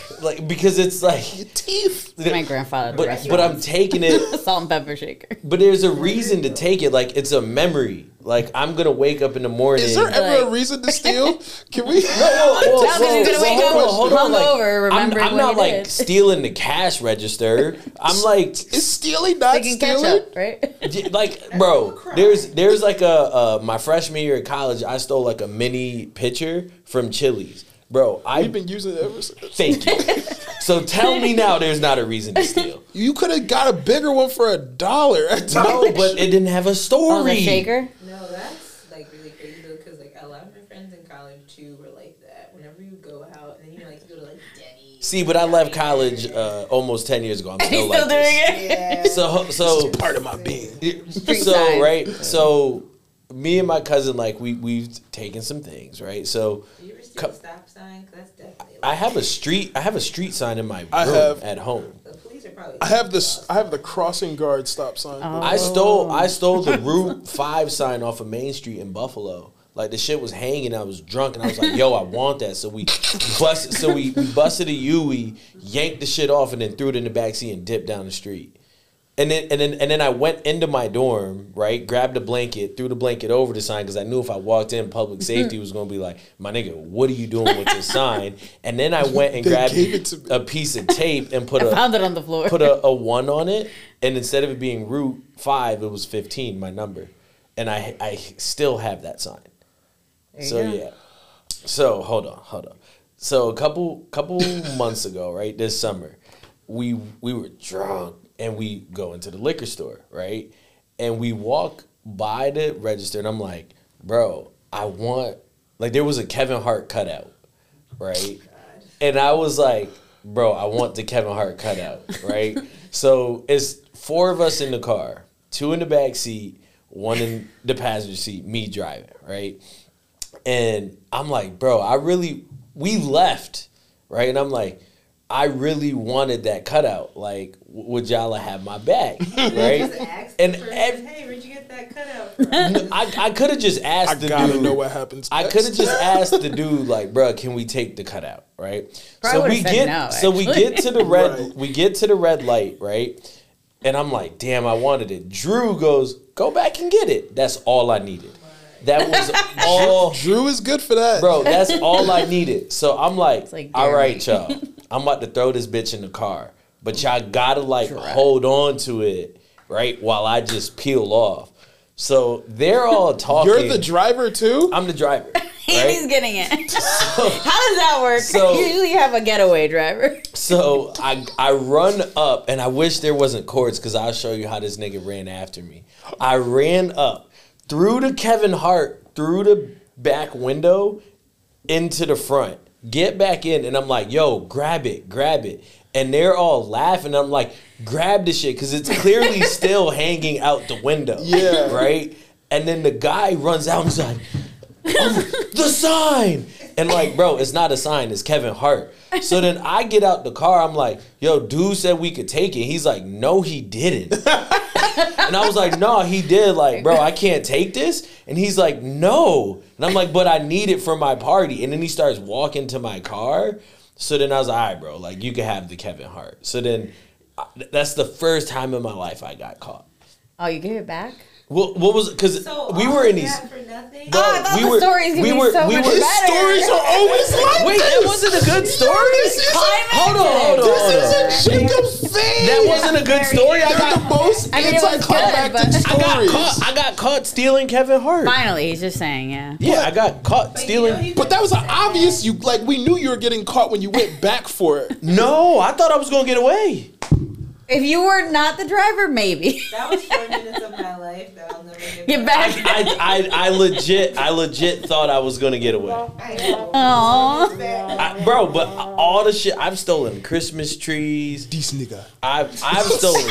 like because it's like Your teeth. My grandfather but but I'm taking it Salt and pepper shaker. but there's a reason to take it like it's a memory. Like I'm going to wake up in the morning Is there ever a reason to steal? Can we? Whoa, No, 'cause he's gonna so wake hold up hold on, like, I'm, I'm not like did. stealing the cash register. I'm like Is stealing not Thinking stealing? ketchup, right? Like bro there's there's like a uh, my freshman year at college i stole like a mini pitcher from chili's bro i We've been using it ever since. thank you so tell me now there's not a reason to steal You could have got a bigger one for a dollar no but it didn't have a story Oh, the shaker. No, that's like really crazy though, because like a lot of my friends in college too were like that. Whenever you go out and then you like you go to like Denny's. See but i left college uh, almost 10 years ago i'm still, still like doing this. it. so so part of my being. so sign. right so me and my cousin like we we've taken some things right so you ever steal Co- a stop sign? 'Cause that's definitely. i have a street i have a street sign in my room I have- at home The police are probably. I have this. I have the crossing guard stop sign. Oh. I stole I stole the Route Five sign off of Main Street in Buffalo. Like the shit was hanging. I was drunk and I was like, "Yo, I want that." So we bust. So we, we busted a U. We yanked the shit off and then threw it in the backseat and dipped down the street. And then and then and then I went into my dorm. Right, grabbed a blanket, threw the blanket over the sign because I knew if I walked in, public mm-hmm. safety was gonna be like, "My nigga, what are you doing with this sign?" And then I went and grabbed gave it to me. a piece of tape and put I a found it on the floor. put a, a one on it, and instead of it being Route Five, it was fifteen, my number, and I I still have that sign. There So go. yeah. So hold on, hold on. So a couple couple months ago, right, this summer, we we were drunk and we go into the liquor store, right, and we walk by the register, and I'm like, bro, I want like there was a Kevin Hart cutout, right, and I was like, bro, I want the Kevin Hart cutout, right? so it's four of us in the car, two in the back seat, one in the passenger seat, me driving, right? And I'm like, bro, I really we left, right? And I'm like, I really wanted that cutout. Like, would y'all have my back, right? ask And the person, ev- hey, where'd you get that cutout from? I, I could have just asked I the gotta dude. know what happens. I could have just asked the dude, like, bro, can we take the cutout, right? Probably so we said get, no, so we get to the red, Right. we get to the red light, right? And I'm like, damn, I wanted it. Drew goes, go back and get it. That's all I needed. That was all, Drew is good for that, bro. That's all I needed. So I'm like, like all right, y'all. I'm about to throw this bitch in the car, but y'all gotta like hold on to it, right, while I just peel off. So they're all talking. You're the driver too. I'm the driver. He's getting it. How does that work? So- Usually you have a getaway driver. So I I run up, and I wish there wasn't cords because I'll show you how this nigga ran after me. I ran up through the Kevin Hart through the back window into the front. Get back in, and I'm like, "Yo, grab it, grab it!" And they're all laughing. I'm like, "Grab the shit," because it's clearly still hanging out the window. Yeah. right. And then the guy runs out and he's like, "Oh, the sign. And like, bro, it's not a sign, it's Kevin Hart. So then I get out the car, I'm like, yo, dude said we could take it. He's like, no, he didn't. and I was like, no, he did. Like, bro, I can't take this. And he's like, no. And I'm like, but I need it for my party. And then he starts walking to my car. So then I was like, all right, bro, like you can have the Kevin Hart. So then uh, that's the first time in my life I got caught. Oh, you give it back? What, what was it? Because So we were in these. for nothing. No, Oh, I thought we the were- stories could we be were- so we much were- His better. stories are always like Wait, this. that wasn't a good story. Hold on, hold on, hold on. This is a Jacob's thing. That wasn't a good story. I got the most I mean, it was anticlimactic good, I got stories. caught. I got caught stealing Kevin Hart. Finally, he's just saying, yeah. Yeah, I got caught But you stealing. know, But that was an obvious. You like we knew you were getting caught when you went back for it. No, I thought I was gonna get away. If you were not the driver, maybe. That was four minutes of my life that I'll never get, Get back. I, I, I legit, I legit thought I was gonna get away, I know. Aw. It's bad. I, bro. But all the shit I've stolen Christmas trees. This nigga. I've I've stolen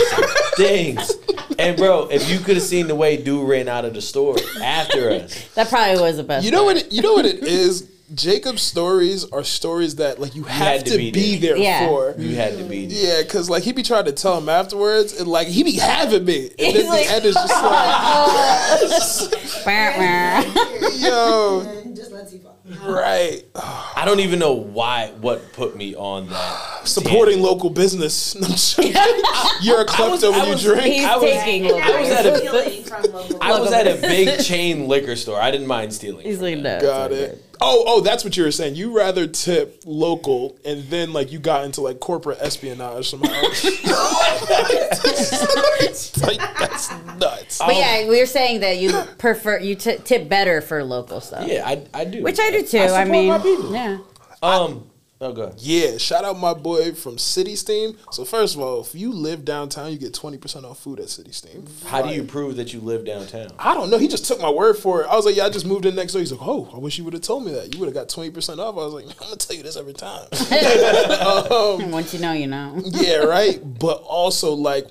things. And bro, if you could have seen the way dude ran out of the store after us, That probably was the best. You know what? It, you know what it is. Jacob's stories are stories that like you have to, to be, be there Yeah. for. you had to be. there. Yeah, because like he be trying to tell him afterwards, and like he be having me, and He's then like- the end is just oh, like, oh. Wah, wah. yo, just lets you fall. right, I don't even know why. What put me on that? supporting local business. You're a was- klepto I when you was- drink. I was- taking And local. now I was at a- stealing from local. I was at a big chain liquor store. I didn't mind stealing. He's like, no. Got it's all it. Oh, oh, that's what you were saying. You rather tip local, and then like you got into like corporate espionage somehow. like, that's nuts. But yeah, we were saying that you prefer you t- tip better for local stuff. Yeah, I, I do. Which I do too. I, support mean, my yeah. Um. Oh, go. Yeah, shout out my boy from City Steam. So first of all, if you live downtown, you get twenty percent off food at City Steam. How do you prove that you live downtown? I don't know. He just took my word for it. I was like, yeah, I just moved in next door. He's like, oh, I wish you would have told me that. You would have got twenty percent off. I was like, I'm gonna tell you this every time. Um, Once you know, you know. yeah, right. But also like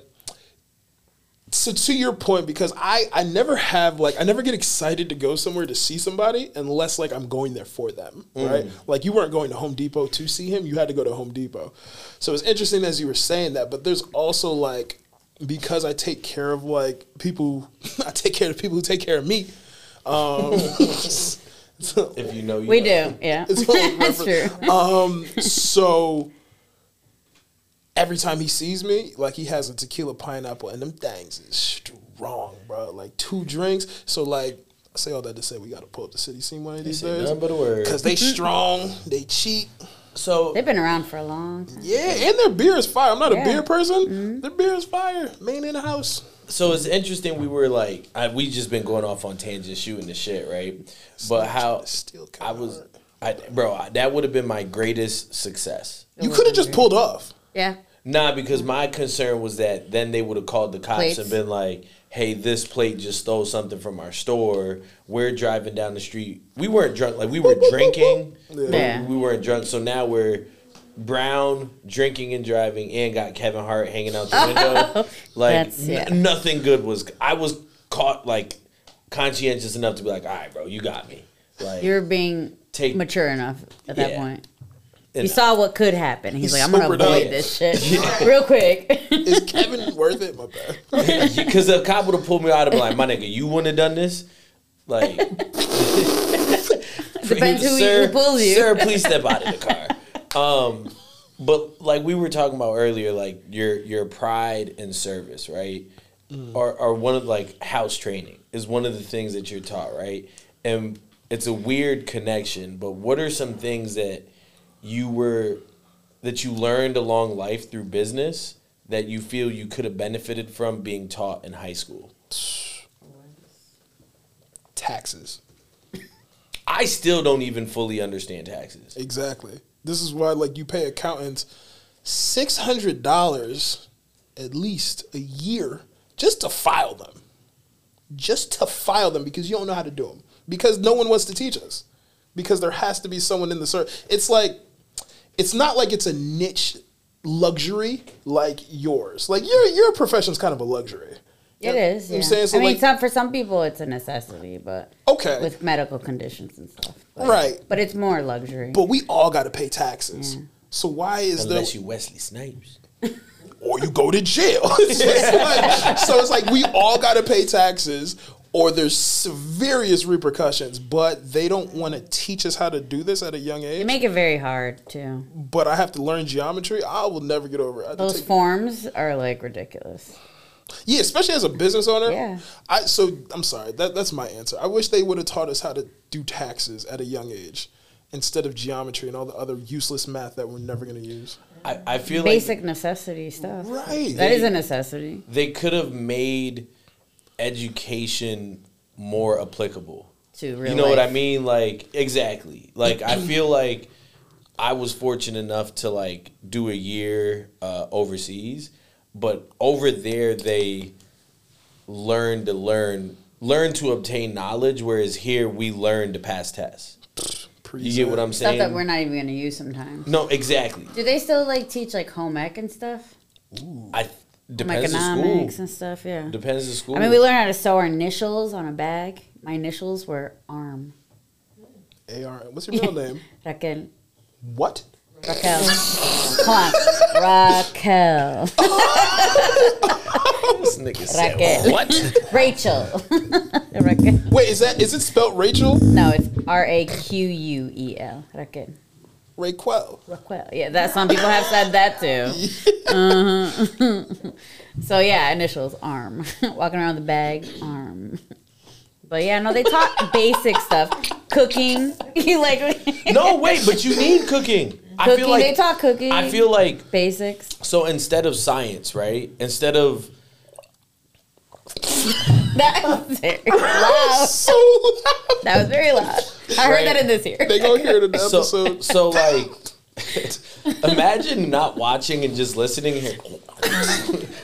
so to your point, because I I never have like I never get excited to go somewhere to see somebody unless like I'm going there for them, right? Like you weren't going to Home Depot to see him; you had to go to Home Depot. So it's interesting as you were saying that, but there's also like because I take care of like people, I take care of people who take care of me. Um, If you know, you We know. do. Yeah. It's That's true. um, so every time he sees me, like he has a tequila pineapple, and them things is strong, bro. Like two drinks. So like, I say all that to say we got to pull up the City Steam one of these days None but a word. because they strong, they cheap. So They've been around for a long time. Yeah, and their beer is fire. I'm not Yeah. a beer person. Mm-hmm. Their beer is fire. Main in the house. so it's interesting. We were like, I, we just been going off on tangents, shooting the shit, right? But how Still I was. I bro, I, that would have been my greatest success. You could have just pulled off. Yeah. Nah, because my concern was that then they would have called the cops Plates. and been like, "Hey, this plate just stole something from our store. We're driving down the street. We weren't drunk, like we were drinking, Yeah. we weren't drunk. So now we're brown, drinking and driving, and got Kevin Hart hanging out the window. Oh, like That's- n- yeah. nothing good was. I was caught like conscientious enough to be like, "All right, bro, you got me." Like you're being Take- mature enough at that point. And You saw what could happen. He's He like, I'm gonna avoid up. this shit real quick. Is Kevin worth it? My bad. Because the cop would have pulled me out and be like, my nigga, you wouldn't have done this? Like, Depends who, sir, who pulls you. Sir, please step out of the car. Um, but like we were talking about earlier, like your your pride and service, right? Or or one of like house training is one of the things that you're taught, right? And it's a weird connection, but what are some things that you were that you learned along life through business that you feel you could have benefited from being taught in high school? taxes. I still don't even fully understand taxes. Exactly. This is why like you pay accountants six hundred dollars at least a year just to file them. Just to file them because you don't know how to do them. Because no one wants to teach us. Because there has to be someone in the service. It's like it's not like it's a niche luxury like yours. Like your your profession's kind of a luxury. It is. You know Yeah. what I'm saying? So I mean, like- some, for some people, it's a necessity, but Okay. with medical conditions and stuff. But, Right. But it's more luxury. But we all got to pay taxes. So why is Unless there you Wesley Snipes. or you go to jail? It's like- so it's like we all got to pay taxes, or there's serious repercussions. But they don't want to teach us how to do this at a young age. They make it very hard too. but I have to learn geometry. I will never get over it. I Those take- forms are like ridiculous. yeah, especially as a business owner. Yeah. I so I'm sorry. That that's my answer. I wish they would have taught us how to do taxes at a young age. Instead of geometry and all the other useless math that we're never going to use. I, I feel Basic like necessity stuff. Right. That is a necessity. they could have made education more applicable. To real you know what I mean? Like exactly. Like I feel like I was fortunate enough to like do a year uh, overseas, but over there they learn to learn, learn to obtain knowledge, whereas here we learn to pass tests. You get what I'm saying Stuff that we're not even going to use sometimes. no, exactly. Do they still like teach like home ec and stuff? I Home depends the school. economics and stuff. Yeah. Depends the school. I mean, we learned how to sew our initials on a bag. My initials were arm. AR. What's your real name? Raquel. What? Raquel. Come on. Raquel. this nigga said Raquel. what? Rachel. Raquel. Wait, is that is it spelled Rachel? No, it's R A Q U E L. Raquel. Raquel. Raquel. Yeah, that some people have said that too. Uh-huh. so yeah, initials arm. Walking around with the bag, arm. But yeah, no, they taught basic stuff. Cooking. You like No, wait, but you need cooking. I feel like they taught cooking. I feel like basics. so instead of science, right? Instead of That was very loud. So loud. That was very loud. I heard Right. that in this ear. They gonna hear it in the so episode. so like imagine not watching and just listening here.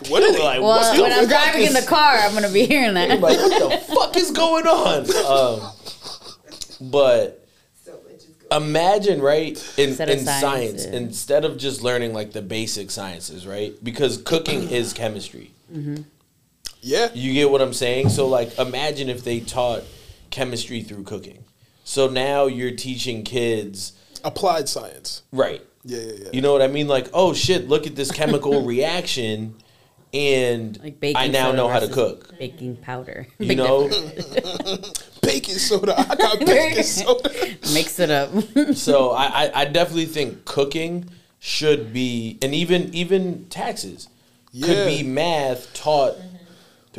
what are they? Like, well, what's when the I'm fuck driving in the car, I'm gonna be hearing that. like what the fuck is going on? Um, but So much is going imagine right in, in science, science instead of just learning like the basic sciences right because cooking is chemistry Yeah. you get what i'm saying so like imagine if they taught chemistry through cooking so now you're teaching kids Applied science. right Yeah, yeah, yeah. you know what i mean like oh shit look at this chemical reaction and Like baking i now know how to cook Baking powder. you Big know baking soda. I got baking soda. Mix it up. so I, I, I definitely think cooking should be and even even taxes Yeah. could be math taught through,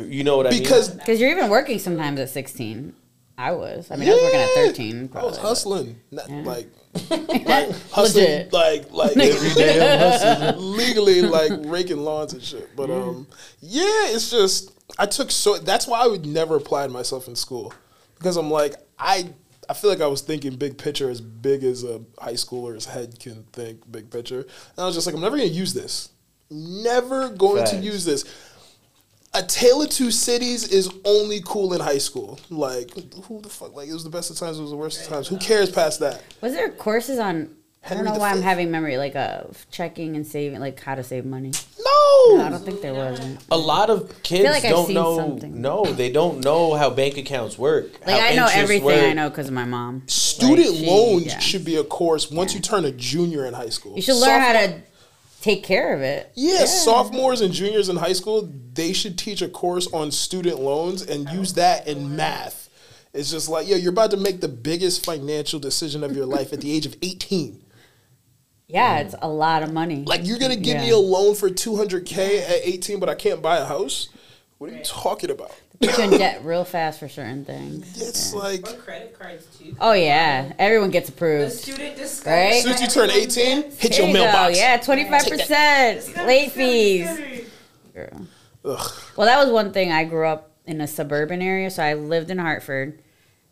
you know what I Because mean? Because you're even working sometimes at 16. I was. I mean, I was working at Yeah. 13. I was hustling, not Yeah. like, like hustling, Legit. like like Every day I'm hustling. legally like raking lawns and shit. But um, yeah, it's just I took so that's why I would never apply to myself in school because I'm like I I feel like I was thinking big picture as big as a high schooler's head can think big picture, and I was just like I'm never gonna use this, never going to use this. A Tale of Two Cities is only cool in high school. Like, who the fuck? Like, it was the best of times, it was the worst of times. Who cares past that? Was there courses on. I don't know why I'm having memory, like of checking and saving, like how to save money. No! No, I don't think there wasn't. A lot of kids like I've don't seen know. something. No, they don't know how bank accounts work. Like how I know interest everything work. I know because of my mom. Student Like, she- loans yeah. should be a course once you turn a junior in high school. You should learn how to take care of it. Yeah, sophomores and juniors in high school, they should teach a course on student loans and use that in math. It's just like, yeah, you're about to make the biggest financial decision of your life at the age of 18. Yeah, it's a lot of money. Like, you're going to give me a loan for 200K at 18, but I can't buy a house? What are you talking about? Put you in debt real fast for certain things. It's like, Or credit cards too. Oh yeah, everyone gets The approved. student discount. Right? as soon as you turn 18, hit There your you mailbox. Go. Yeah, twenty five percent late fees. Girl. Ugh. Well, that was one thing. I grew up in a suburban area, so I lived in Hartford,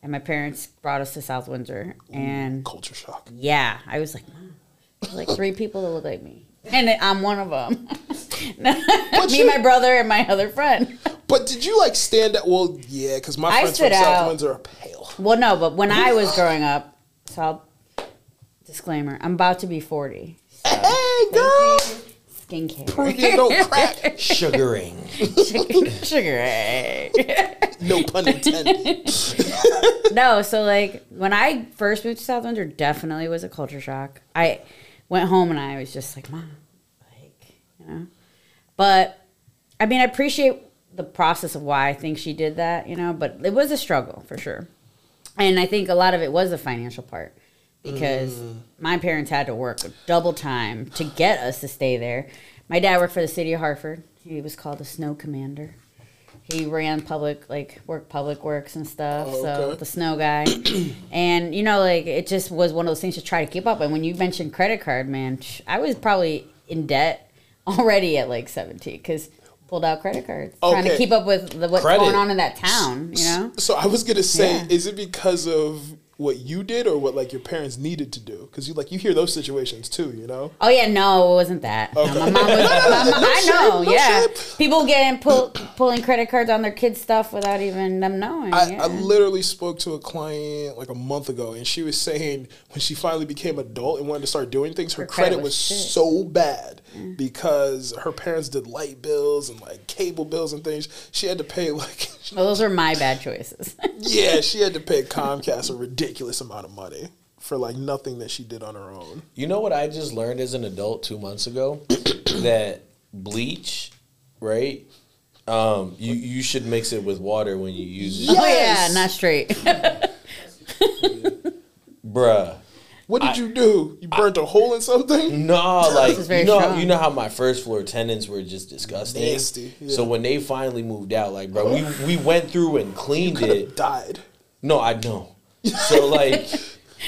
and my parents brought us to South Windsor, and Culture shock. yeah, I was like, Mom, like three people that look like me, and I'm one of them. me, you- my brother, and my other friend. But did you like stand out? Well, yeah, because my I friends from stood South. Windsor are pale. Well, no, but when I was growing up, so I'll, disclaimer, I'm about to be 40. Hey, girl, Skincare. you don't crack. Sugaring. Sugar. eh? No pun intended. no, so like when I first moved to South Windsor, definitely was a culture shock. I went home and I was just like, Mom, like, you know. But I mean, I appreciate the process of why I think she did that, you know, but it was a struggle for sure. And I think a lot of it was the financial part because mm. my parents had to work double time to get us to stay there. My dad worked for the city of Hartford. He was called a snow commander. He ran public like work public works and stuff. Oh, So the snow guy, and you know, like it just was one of those things to try to keep up. And when you mentioned credit card, man, I was probably in debt already at like seventeen because pulled out credit cards trying to keep up with the, what's Credit. going on in that town. You know, So I was gonna say, Yeah. is it because of what you did or what like your parents needed to do? Because you like you hear those situations too, you know. Oh yeah, no, it wasn't that. No, my mom was. my mom- I know, no yeah. People getting pull, pulling credit cards on their kids' stuff without even them knowing. I, yeah. I literally spoke to a client like a month ago, and she was saying when she finally became adult and wanted to start doing things, her, Her credit, credit was, was so bad because her parents did light bills and like cable bills and things. She had to pay like well, those are my bad choices. yeah, she had to pay Comcast a ridiculous amount of money for like nothing that she did on her own. You know what I just learned as an adult two months ago? that bleach, right? Um, you you should mix it with water when you use it, Oh yeah, not straight. bruh. What did you do? You burnt a hole in something? No, like is you know, strong. you know how my first floor tenants were just disgusting. Nasty, yeah. So when they finally moved out, like, bro, we we went through and cleaned it. Died. No, I know. So like,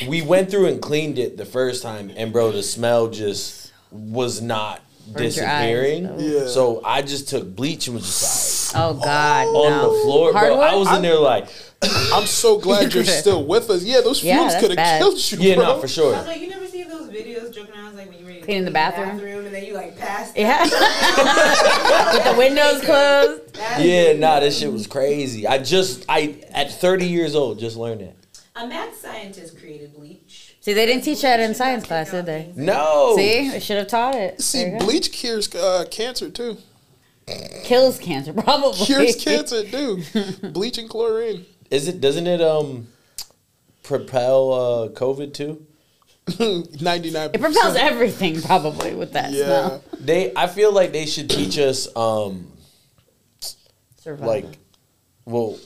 we went through and cleaned it the first time, and bro, the smell just was not Burned your eyes. disappearing. Oh. Yeah. So I just took bleach and was just like, Oh God, on no. the floor, bro. Hardwood? I was in there like, I'm so glad you're still with us. Yeah, those Yeah, fumes that's could have killed you. yeah, bro. no, for sure. I was like, you never see those videos joking around like when you ready to Cleaning the clean bathroom? and then you like pass. Yeah, with the windows closed. That's- Yeah, nah, this shit was crazy. I just, I at 30 years old, just learned it. A mad scientist created bleach. See, they didn't teach that in science class, did they? No. See, they should have taught it. See, There you go. bleach cures uh, cancer too. kills cancer, probably. Cures cancer too. bleach and chlorine. Is it? Doesn't it um propel uh, COVID too? Ninety nine. It propels everything, probably, with that Yeah. smell. They, I feel like they should teach us um Survival. like, well,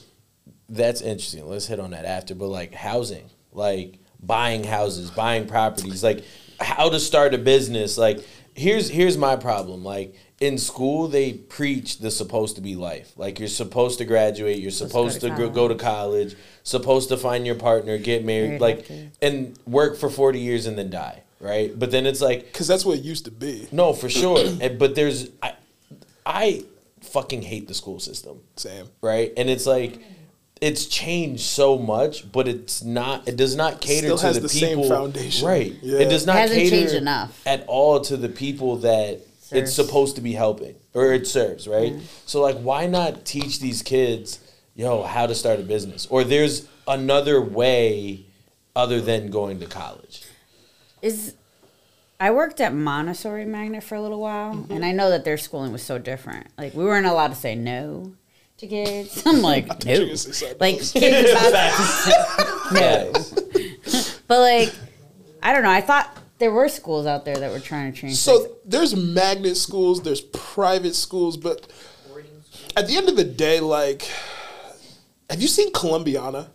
that's interesting. Let's hit on that after. But like housing, like buying houses, buying properties, like how to start a business. Like here's here's my problem. Like in school, they preach the supposed to be life. Like you're supposed to graduate, you're supposed to to go go, to go to college, supposed to find your partner, get married, Married like after. and work for forty years and then die. Right, but then it's like Because that's what it used to be. no, for sure. And- but there's I, I fucking hate the school system Same. right? And it's like it's changed so much, but it's not. It does not cater Still to has the, the same people. foundation. right? Yeah. It does not Hasn't cater changed enough. at all to the people that it's supposed to be helping or it serves, right? So like, why not teach these kids, yo, how to start a business? Or there's another way other than going to college. is I worked at Montessori Magnet for a little while, Mm-hmm. and I know that their schooling was so different. Like we weren't allowed to say no to kids. I'm like thought you were no, like kids about no. But like I don't know. I thought there were schools out there that were trying to change. things. So there's magnet schools, there's private schools, but at the end of the day, like, have you seen Colombiana?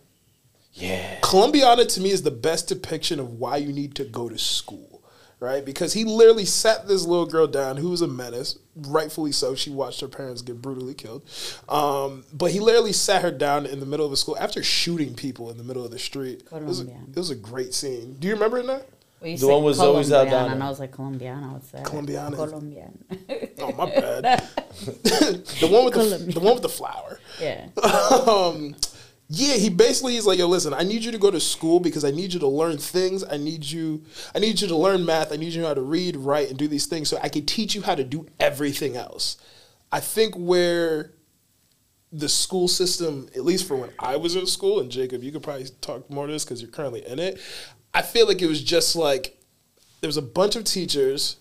Yeah. Colombiana to me is the best depiction of why you need to go to school, right? Because he literally sat this little girl down who was a menace, rightfully so. She watched her parents get brutally killed. Um, but he literally sat her down in the middle of the school after shooting people in the middle of the street. It was, a, it was a great scene. Do you remember it now? Well, you The said one was always out down and. I was like Colombiana. What's that? Colombiana. Colombian. Oh my bad. the one with the, the one with the flower. yeah. um, Yeah, he basically is like, yo, listen, I need you to go to school because I need you to learn things. I need you, I need you to learn math. I need you to know how to read, write, and do these things so I can teach you how to do everything else. I think where the school system, at least for when I was in school, and Jacob, you could probably talk more to this because you're currently in it. I feel like it was just like there was a bunch of teachers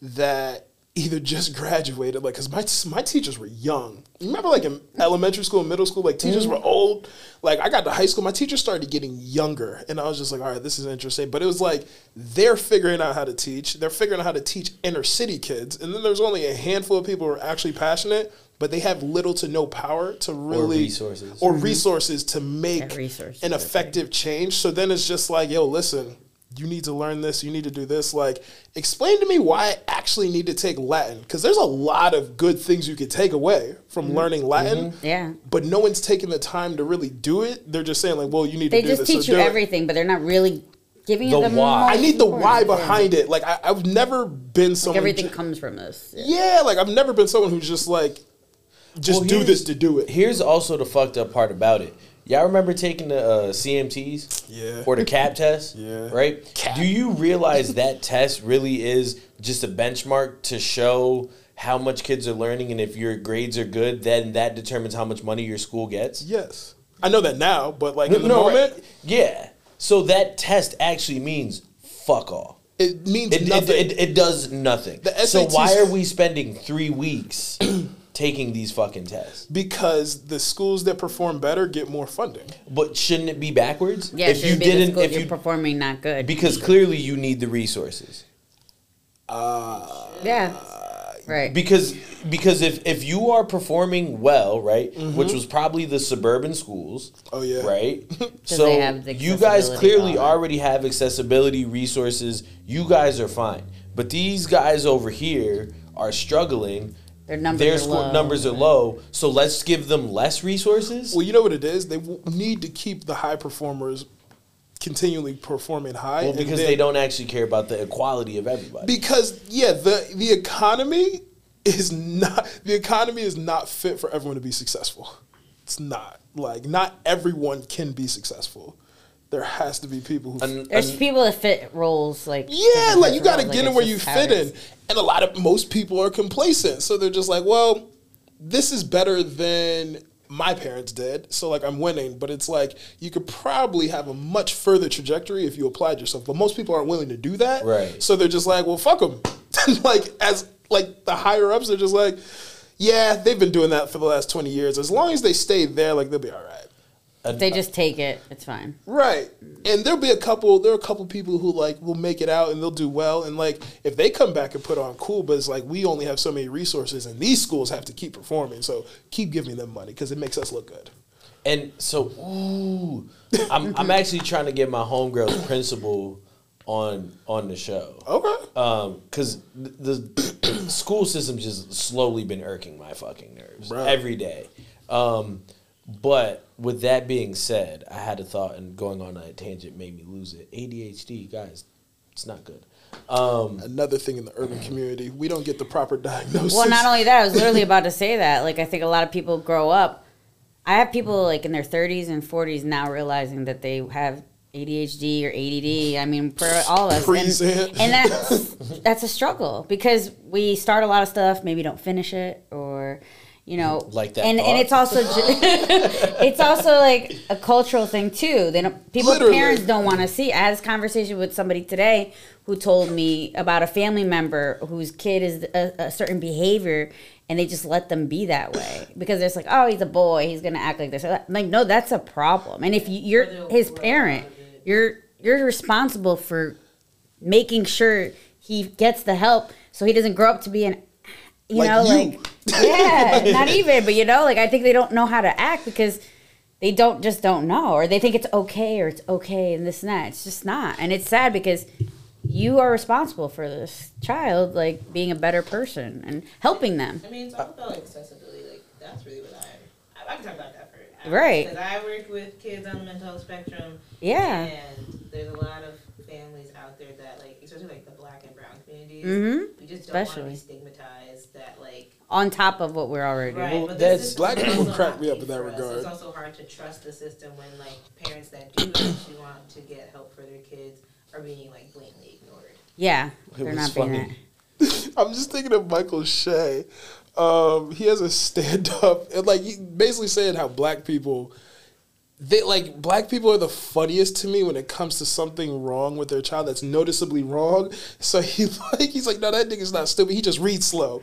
that either just graduated, like, because my, my teachers were young. You remember, like, in elementary school and middle school, like, teachers mm-hmm. were old. Like, I got to high school, my teachers started getting younger. And I was just like, all right, this is interesting. But it was like, they're figuring out how to teach. They're figuring out how to teach inner city kids. And then there's only a handful of people who are actually passionate, but they have little to no power to really. or resources. Or resources to make resources an are big. effective change. So then it's just like, yo, listen, you need to learn this, you need to do this. Like, explain to me why I actually need to take Latin. Because there's a lot of good things you could take away from Mm-hmm. learning Latin. Yeah. But no one's taking the time to really do it. They're just saying, like, well, you need They to do just teach so you do it. everything, but they're not really giving you The the why. I need the why behind it. Like, I, I've never been Like everything ju- comes from this. Yeah. yeah, like, I've never been someone who's just like, just Well, do this to do it. Here's also the fucked up part about it. Y'all remember taking the uh, CMTs? Yeah. Or the CAP test? Yeah. Right? CAP. Do you realize that test really is just a benchmark to show how much kids are learning and if your grades are good, then that determines how much money your school gets? Yes. I know that now, but like in the No, moment, right. Yeah. So that test actually means fuck all. it means It, it, nothing. it, it does nothing. So why are we spending three weeks taking these fucking tests? because the schools that perform better get more funding. But shouldn't it be backwards? Yeah, if you didn't, the if you're performing not good. because clearly you need the resources. yeah. Right. Because because if if you are performing well, right, Mm-hmm. which was probably the suburban schools, Oh, yeah. right. so they have you guys clearly to already have accessibility resources. You guys are fine, but these guys over here are struggling. Their numbers Their are score low. numbers are low, so let's give them less resources. Well, you know what it is. They w- need to keep the high performers continually performing high. Well, because then- they don't actually care about the equality of everybody. Because yeah, the the economy is not the economy is not fit for everyone to be successful. It's not like not everyone can be successful. There has to be people who. An- There's an- people that fit roles like yeah, like you got to get like in where you just how fit in, and a lot of most people are complacent, so they're just like, well, this is better than my parents did, so like I'm winning. But it's like you could probably have a much further trajectory if you applied yourself, but most people aren't willing to do that. Right. So they're just like, well, fuck them. like as like the higher ups, they're just like, yeah, they've been doing that for the last twenty years. As long as they stay there, like they'll be all right. An- They just take it. It's fine. Right. And there'll be a couple there are a couple people who like will make it out and they'll do well and like if they come back and put on cool but it's like we only have so many resources and these schools have to keep performing so keep giving them money because it makes us look good. And so, ooh, I'm I'm actually trying to get my homegirl's principal on on the show. Okay. Um, cause the, the school system's just slowly been irking my fucking nerves Bruh. every day. Um, but with that being said, I had a thought, and going on a tangent made me lose it. ADHD, guys, it's not good. Um, Another thing in the urban community, we don't get the proper diagnosis. Well, not only that, I was literally about to say that. Like, I think a lot of people grow up. I have people like in their 30s and 40s now realizing that they have ADHD or ADD. I mean, for all of us, Present. and, and that's that's a struggle because we start a lot of stuff, maybe don't finish it, or you know, Like that And thought. and it's also ju- it's also like a cultural thing too. They don't people Literally. parents don't want to see. I had this conversation with somebody today who told me about a family member whose kid is a, a certain behavior and they just let them be that way because it's like, oh, he's a boy, he's gonna act like this. I'm like, no, that's a problem. And if you, you're his parent, out of it. you're you're responsible for making sure he gets the help so he doesn't grow up to be an you Like know you. like yeah not even but you know like i think they don't know how to act because they don't just don't know or they think it's okay or it's okay and this and that it's just not and it's sad because you are responsible for this child like being a better person and helping them I mean, talk about like accessibility. Like that's really what I I, I can talk about that for hours. Right. Because I work with kids on the mental health spectrum. Yeah. And there's a lot of families out there that like, especially like the black and brown communities. mm-hmm. We just don't want to Especially. be stigmatized. That like like On top of what we're already right. Well, but that's- Black people crack me up in that regard. It's also hard to trust the system when like parents that do actually want to get help for their kids are being like blatantly ignored. Yeah, It they're was not being that. I'm just thinking of Michael Che. Um, he has a stand up and like he basically saying how black people they like black people are the funniest to me when it comes to something wrong with their child that's noticeably wrong. So he like he's like, no, that nigga's not stupid. He just reads slow.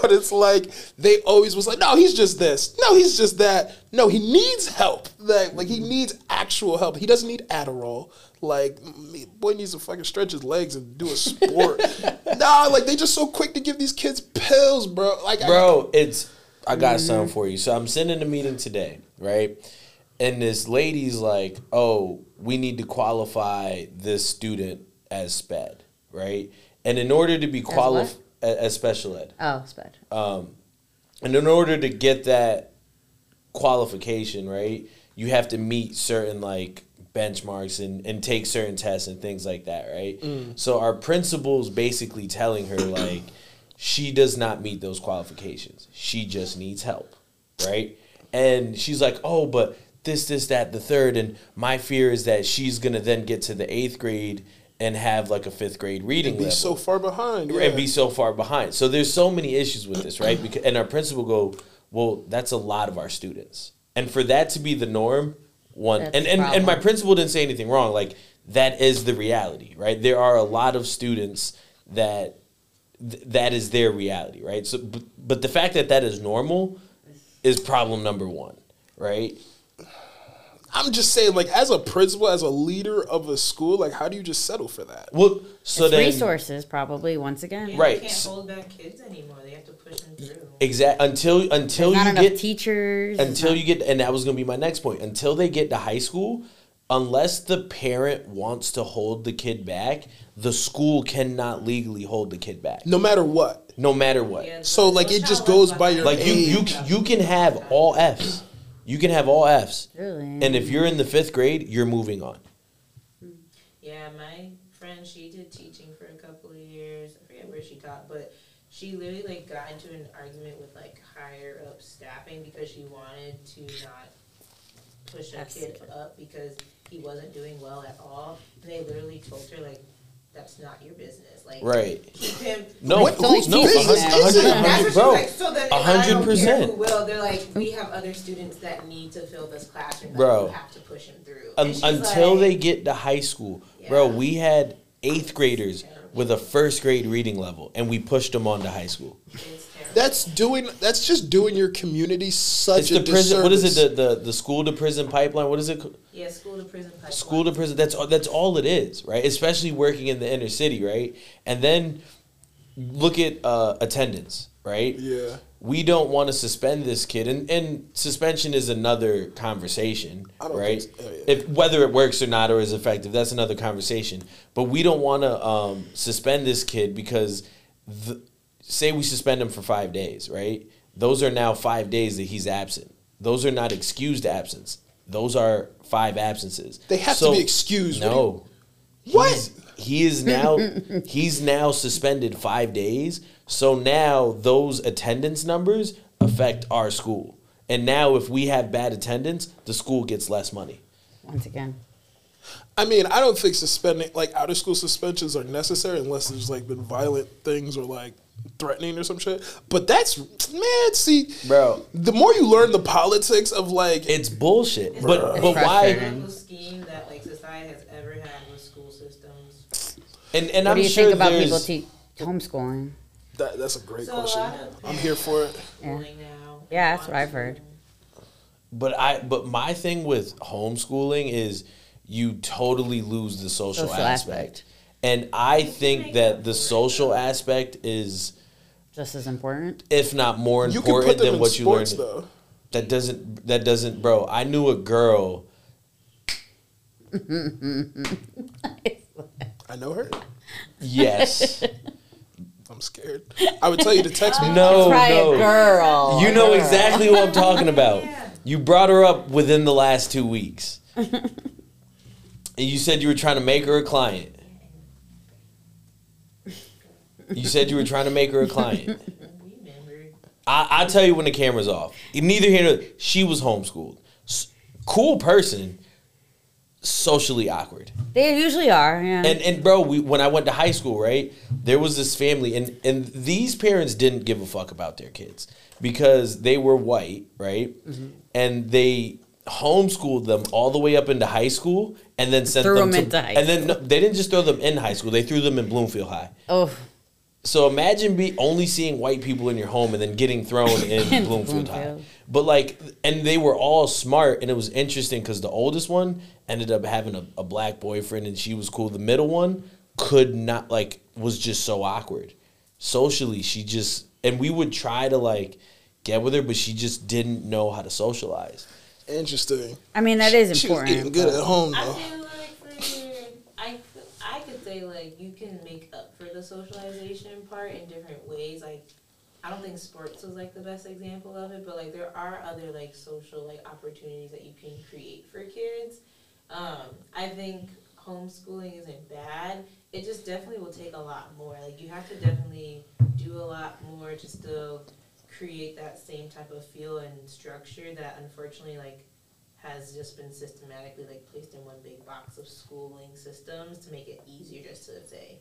but it's like they always was like, no, he's just this. No, he's just that. No, he needs help. Like, like he needs actual help. He doesn't need Adderall. Like, me- boy needs to fucking stretch his legs and do a sport. nah, like they just so quick to give these kids pills, bro. Like, I- Bro, it's I got something mm-hmm. for you. So I'm sitting in a meeting today, right? And this lady's like, "Oh, we need to qualify this student as sped, right? And in order to be qualified as special ed, Oh, sped. Um, and in order to get that qualification, right, you have to meet certain like benchmarks and, and take certain tests and things like that, right? Mm. So our principal's basically telling her like she does not meet those qualifications. She just needs help, right? And she's like, "Oh, but this, this, that, the third, and my fear is that she's gonna then get to the eighth grade and have like a fifth grade reading be level so far behind. and be so far behind. So there's so many issues with this, right? Because and our principal go, well, that's a lot of our students, and for that to be the norm, one That's and and, and my principal didn't say anything wrong. Like that is the reality, right? There are a lot of students that th- that is their reality, right? So, but, but the fact that that is normal is problem number one, right? I'm just saying, like, as a principal, as a leader of a school, like, how do you just settle for that? Well, so it's then resources, probably once again. Yeah, Right. They can't hold back kids anymore. They have to push them through. exactly until until There's not you enough get teachers. until not- you get and that was going to be my next point until they get to high school unless the parent wants to hold the kid back the school cannot legally hold the kid back No matter what. no matter what Yeah, So, like, it just goes by behind. your like you you you can have all f's you can have all f's Really? and if you're in the fifth grade you're moving on hmm. Yeah, my friend, she did teaching for a couple of years. I forget where she taught, but she literally like got into an argument with like higher up staffing because she wanted to not push a kid up because he wasn't doing well at all. And they literally told her like, "That's not your business." Like, right keep him. no What- no, no, business a is hundred- it? a That's hundred- what she's bro like. So then, a if I hundred don't care percent. who will, they're like, we have other students that need to fill this classroom. That Bro. have to push him through. Un- And she's until like, they get to high school, bro. We had eighth graders with a first grade reading level, and we pushed them on to high school. It's terrible. That's doing. That's just doing your community such It's a the prison. What is it? The, the the school to prison pipeline. What is it? yeah, school to prison pipeline. School to prison. That's all. That's all it is, right? Especially working in the inner city, right? And then look at uh, attendance, right? Yeah. We don't want to suspend this kid, and, and suspension is another conversation, I don't right? think so. Oh, yeah. If whether it works or not or is effective, that's another conversation. But we don't want to um, suspend this kid because, the, say we suspend him for five days, right? Those are now five days that he's absent. Those are not excused absence. Those are five absences. They have to be excused. What No. What? He is now he's now suspended five days. So now those attendance numbers affect our school. And now if we have bad attendance, the school gets less money. once again. I mean, I don't think suspending like out of school suspensions are necessary unless there's like been violent things or like threatening or some shit. But that's man, see, Bro. The more you learn the politics of like, It's bullshit. It's But the but most why political scheme that like society has ever had with school systems. and, and What I'm do you sure think about people te- homeschooling? that, that's a great So question. lot of I'm here for it. Yeah. Yeah, that's what I've heard. But I but my thing with homeschooling is you totally lose the social, Social aspect. aspect. And I think that the social aspect is Just as important. if not more You can put important them than in what you learned. sports though. That doesn't that doesn't bro, I knew a girl I know her. Yes. I'm scared. I would tell you to text me. no, Try no. a girl. You know Girl. exactly what I'm talking about. Yeah. You brought her up within the last two weeks. and you said you were trying to make her a client. You said you were trying to make her a client. I, I'll tell you when the camera's off. Neither here nor she was homeschooled. S- cool person, socially awkward. They usually are. Yeah. And and bro, we when I went to high school, right? There was this family, and and these parents didn't give a fuck about their kids because they were white, right? Mm-hmm. And they homeschooled them all the way up into high school, and then sent Threw them, them to, into high and then no, they didn't just throw them in high school; they threw them in Bloomfield High. oh, So imagine be only seeing white people in your home and then getting thrown in In Bloomfield High. But like, and they were all smart, and it was interesting because the oldest one ended up having a, a black boyfriend, and she was cool. The middle one could not like was just so awkward socially. She just and we would try to like get with her, but she just didn't know how to socialize. Interesting. I mean that is She was important. eating good at home though. I though. feel like for I f- I could say like you can make up for the socialization part in different ways. Like I don't think sports was like the best example of it, but like there are other like social like opportunities that you can create for kids. Um, I think homeschooling isn't bad. It just definitely will take a lot more. Like you have to definitely do a lot more to still create that same type of feel and structure that unfortunately like has just been systematically like placed in one big box of schooling systems to make it easier just to say,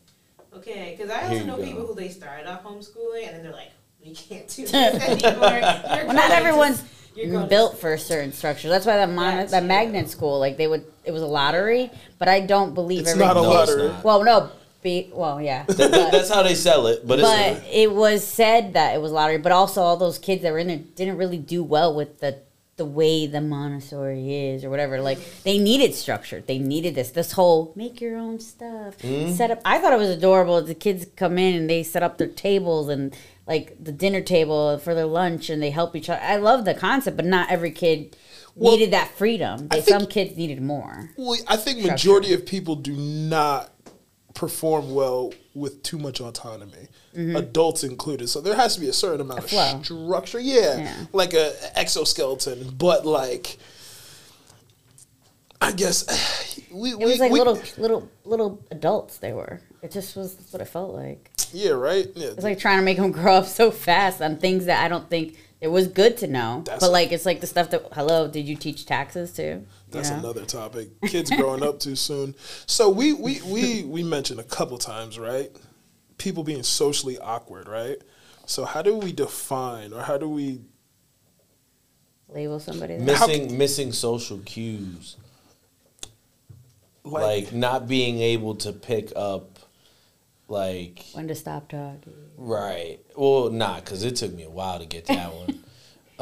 okay, because I also you know go. people who they started off homeschooling and then they're like, we can't do this anymore. Well, going not to- everyone's you're to- built for a certain structure. That's why the mon- That the magnet school, like they would, it was a lottery, but I don't believe It's every. not a No, lottery. not. Well, no, be well, yeah. That- that- that's how they sell it, but it's but not. it was said that it was lottery, but also all those kids that were in there didn't really do well with the the way the Montessori is or whatever. Like they needed structure. They needed this. This whole make your own stuff. Mm-hmm. Set up. I thought it was adorable. The kids come in and they set up their tables and like the dinner table for their lunch and they help each other. I love the concept, but not every kid Well, needed that freedom. They, think- some kids needed more. Well, I think majority of people do not perform well with too much autonomy, adults included. So there has to be a certain amount Mm-hmm. A of flow. structure. Yeah, Yeah. like a exoskeleton, but like. I guess we, It was we, like we- little little little adults. They were. It just was that's what it felt like. yeah right yeah It's like trying to make them grow up so fast on things that I don't think it was good to know. That's- but like it's like the stuff that hello, did you teach taxes too? You That's know? another topic. Kids growing up too soon. So we we we we mentioned a couple times, right? People being socially awkward, right? So how do we define or how do we label somebody. that- missing missing social cues. like not being able to pick up like when to stop talking. right well nah because it took me a while to get that one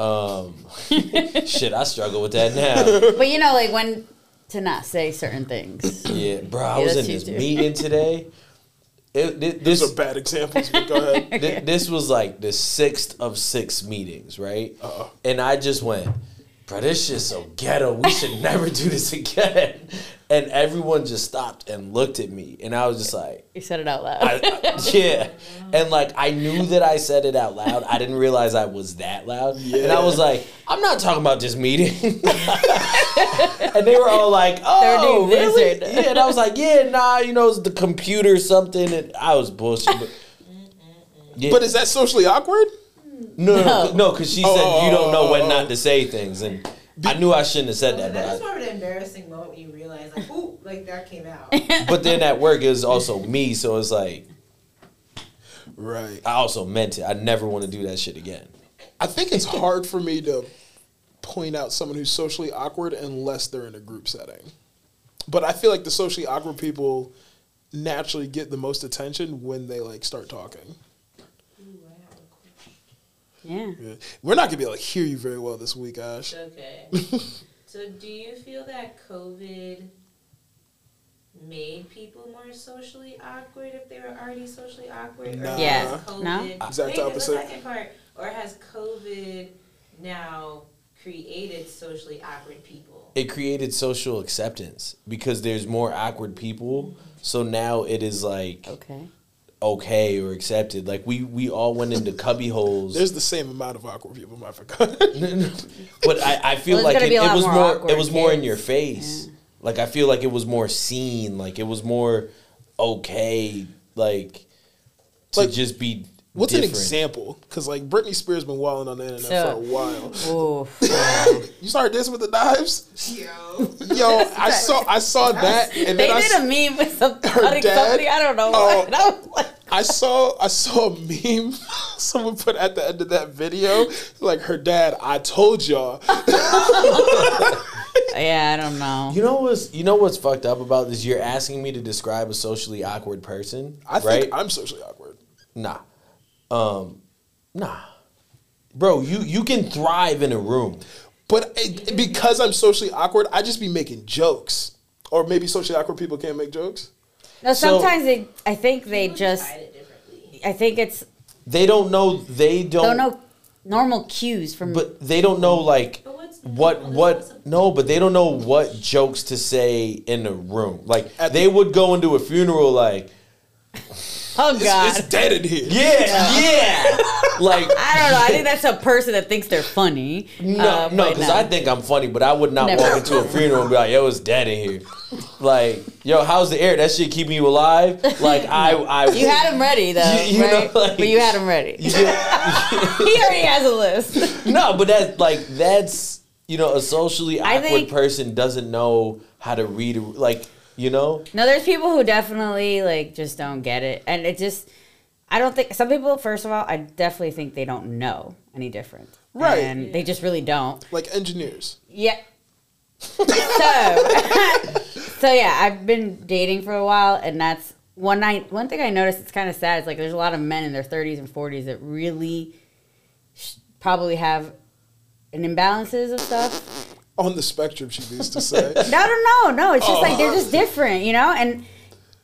um shit i struggle with that now But you know, like when to not say certain things. yeah bro i Yeah, was in this you too. meeting today it, thi- these this are bad examples, but go ahead. Th- this was like the sixth of six meetings, right? Uh-oh. And I just went, bro, this shit's so ghetto. We should never do this again. And everyone just stopped and looked at me, and I was just like, You said it out loud. I, I- yeah. And like I knew that I said it out loud. I didn't realize I was that loud. And I was like, I'm not talking about this meeting. and they were all like, Oh, doing this really? right. Yeah. And I was like, Yeah, nah, you know, it's the computer something. And I was bullshit. But, yeah. But is that socially awkward? no, no, No. no, no, because she Oh, said oh, you don't oh, know oh, when oh. not oh. to say things, and I knew I shouldn't have said that, That's but more of an embarrassing moment when you realize, like, ooh, like that came out. But then at work it was also me, so it's like Right. I also meant it. I never want to do that shit again. I think it's hard for me to point out someone who's socially awkward unless they're in a group setting. But I feel like the socially awkward people naturally get the most attention when they like start talking. Ooh, I have a question. Yeah. Yeah. We're not gonna be able to hear you very well this week, Ash. Okay. so, do you feel that COVID made people more socially awkward if they were already socially awkward? Nah. Or Yes. COVID, No? Exact opposite. The second part, or has COVID now created socially awkward people? It created social acceptance because there's more awkward people, so now it is like Okay. Okay or accepted. Like we we all went into cubby holes. There's the same amount of awkward people in Africa. but I, I feel Well, like it, it was more more it awkward was more in your face. Like I feel like it was more seen. Like it was more okay. Like to Like, just be. What's an example? Because like Britney Spears been wilding on the internet So- for a while. Ooh. You started dancing with the knives, Yo. yo. I saw I saw that, and They then I, did s- a meme with some Her dad? something. I don't know Oh. what. I like, I saw I saw a meme someone put at the end of that video, like her dad. I told y'all. yeah, I don't know. You know what's you know what's fucked up about this? You're asking me to describe a socially awkward person, I think? I'm socially awkward. Nah, um, nah, bro. You you can thrive in a room. But it, because I'm socially awkward, I just be making jokes. Or maybe socially awkward people can't make jokes. No, So- sometimes they. I think they just. hide it differently. I think it's They don't know. They don't. don't know normal cues from. But they don't know like what what no, but they don't know what jokes to say in a room. Like they would go into a funeral like oh It's, God. it's dead in here. yeah yeah like I don't know. I think that's a person that thinks they're funny. no Uh, no because I think I'm funny, but I would not Never. walk into a funeral and be like yo it's dead in here. Like yo how's the air? That shit keeping you alive? Like I I you had him ready though, You- you know, right? like- but you had him ready. He already has a list. no, but that's like that's you know a socially awkward think- person doesn't know how to read like you know No, there's people who definitely like just don't get it, and it just. I don't think some people. First of all, I definitely think they don't know any different, Right. And they just really don't. Like engineers. Yeah. So, so yeah, I've been dating for a while, and that's one night. One thing I noticed it's kind of sad is like there's a lot of men in their 30s and 40s that really sh- probably have an imbalances of stuff. On the spectrum, she needs to say. No, no, no, no. It's just like they're Oh. just different, you know, and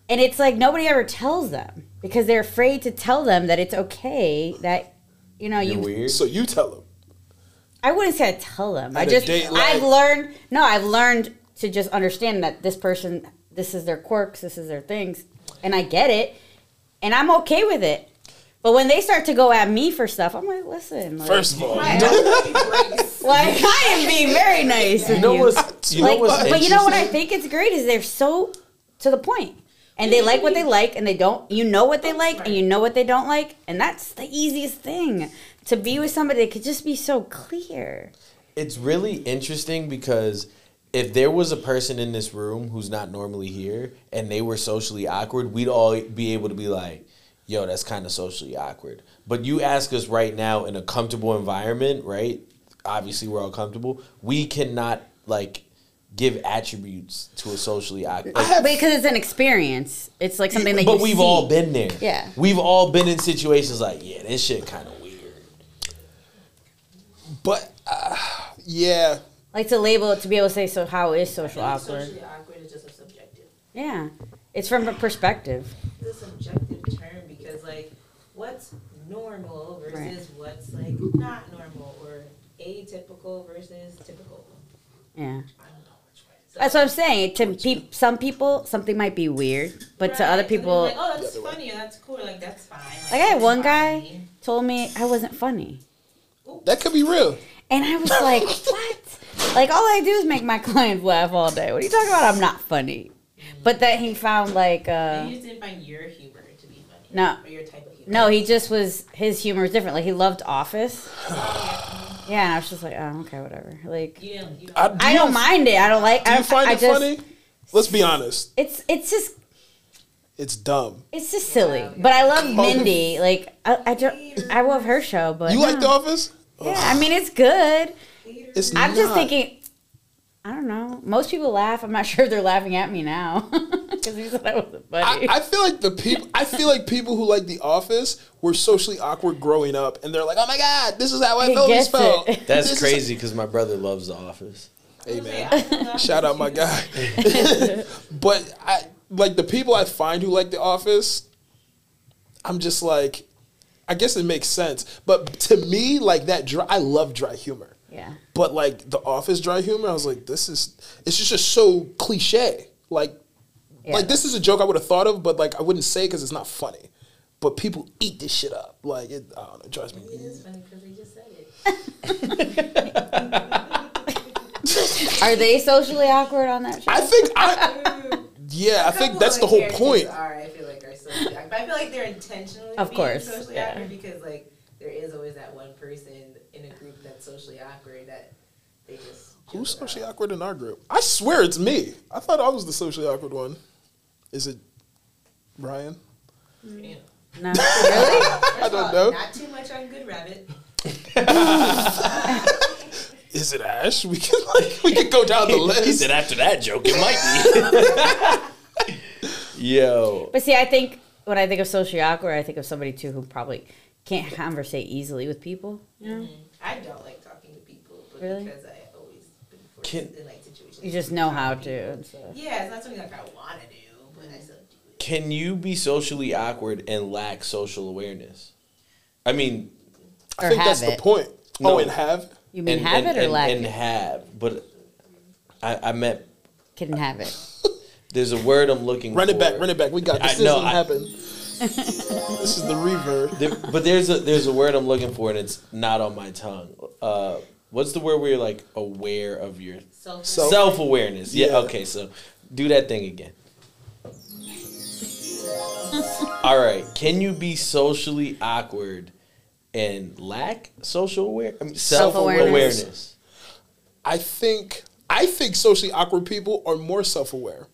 and it's like nobody ever tells them because they're afraid to tell them that it's okay that you know you're you weird. so you tell them. I wouldn't say I tell them. I At a just date I've learned no, I've learned to just understand that this person this is their quirks, this is their things, and I get it, and I'm okay with it. But when they start to go at me for stuff, I'm like, listen, like, First of all, like I am being very nice. You know you. what's you know like, what's but you know what I think it's great is they're so to the point. And they like what they like and they don't you know what they like and you know what they don't like and that's the easiest thing to be with somebody that could just be so clear. It's really interesting because if there was a person in this room who's not normally here and they were socially awkward, we'd all be able to be like, yo, that's kind of socially awkward. But you ask us right now in a comfortable environment, right? Obviously, we're all comfortable. We cannot, like, give attributes to a socially awkward. like, because it's an experience. It's like something that but you we've see. all been there. Yeah. We've all been in situations like, yeah, this shit kind of weird. but uh, yeah, like to label it to be able to say so how is social awkward. Socially awkward is just a subjective. Yeah. It's from a perspective. It's a subjective term because like what's normal versus Right. what's like not normal or atypical versus typical. Yeah. I don't know which way. So, That's what I'm saying. To peop some people, something might be weird, but to other people, like, oh, that's funny, that's cool, like that's fine. like I had that's one guy fine. told me I wasn't funny. that could be real. And I was like, what? Like, all I do is make my clients laugh all day. What are you talking about? I'm not funny. But that he found, like, uh, you just didn't find your humor to be funny. No. Or your type of humor. No, he just was, his humor was different. Like, he loved Office. Yeah, and I was just like, oh, okay, whatever. Like, You didn't. You I, don't, I don't mind it. I don't like Do I, you find I it just, funny? Let's be honest. It's, it's just, It's dumb. it's just silly. But I love Mindy. Like, I, I, don't, I love her show, but. You like. The Office? Yeah, I mean, it's good. It's I'm just thinking. I don't know. Most people laugh. I'm not sure if they're laughing at me now because he said I wasn't funny. I feel like the people. I feel like people who like The Office were socially awkward growing up, and they're like, "Oh my god, this is how I He always gets felt." it. That's This crazy because my brother loves The Office. Hey man, man. shout out my guy. but I like the people I find who like The Office. I'm just like, I guess it makes sense. But to me, like that dry, I love dry humor. Yeah. But like The Office dry humor, I was like, this is it's just just so cliche. Like, Yeah. like this is a joke I would have thought of, but like I wouldn't say because it's not funny. But people eat this shit up. Like it, I don't know, it drives me. It is funny because they just said it. Are they socially awkward on that show? I think I, yeah, I think that's the whole point. Are, I feel like are socially awkward. But I feel like they're intentionally Of being course, socially yeah. awkward because like there is always that one person in a group that's socially awkward that they just Who's socially about. awkward in our group? I swear it's me. I thought I was the socially awkward one. Is it Brian? Yeah. No, really? I don't know. Not too much on Good Rabbit. Is it Ash? We can like we can go down the he list. said after that joke, it might be. Yo, But see, I think when I think of socially awkward, I think of somebody too who probably can't conversate easily with people. You know, I don't like talking to people, but Really? because I always been forced Can- in like situations. you just know how to. And stuff. Yeah, it's not something like I want to do, but I still do it. can you be socially awkward and lack social awareness? I mean, I think that's have the point. No. Oh, and have? You mean and, have and, it or and, lack and it? have, but I, I meant. Couldn't have it. there's a word I'm looking for. Run for. it back, run it back. We got I- this. no, doesn't I- happen. this is the reverb. There, but there's a there's a word I'm looking for and it's not on my tongue. Uh, what's the word where you're like aware of your Self- Self- self awareness? Yeah. Yeah. Okay. So do that thing again. All right. Can you be socially awkward and lack social aware I mean, self Self-awareness. I think I think socially awkward people are more self-aware.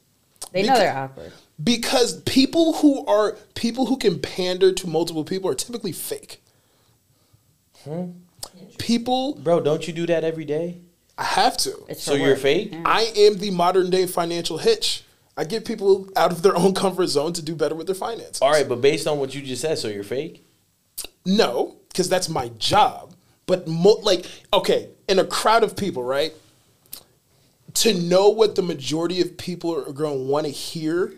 They know they're awkward. Because people who are people who can pander to multiple people are typically fake. Hmm? People, Bro, don't you do that every day? I have to. It's So you're work. fake? Yeah. I am the modern day financial hitch. I get people out of their own comfort zone to do better with their finances. All right, but based on what you just said, so you're fake? No, because that's my job. But mo- like, okay, in a crowd of people, right? To know what the majority of people are going to want to hear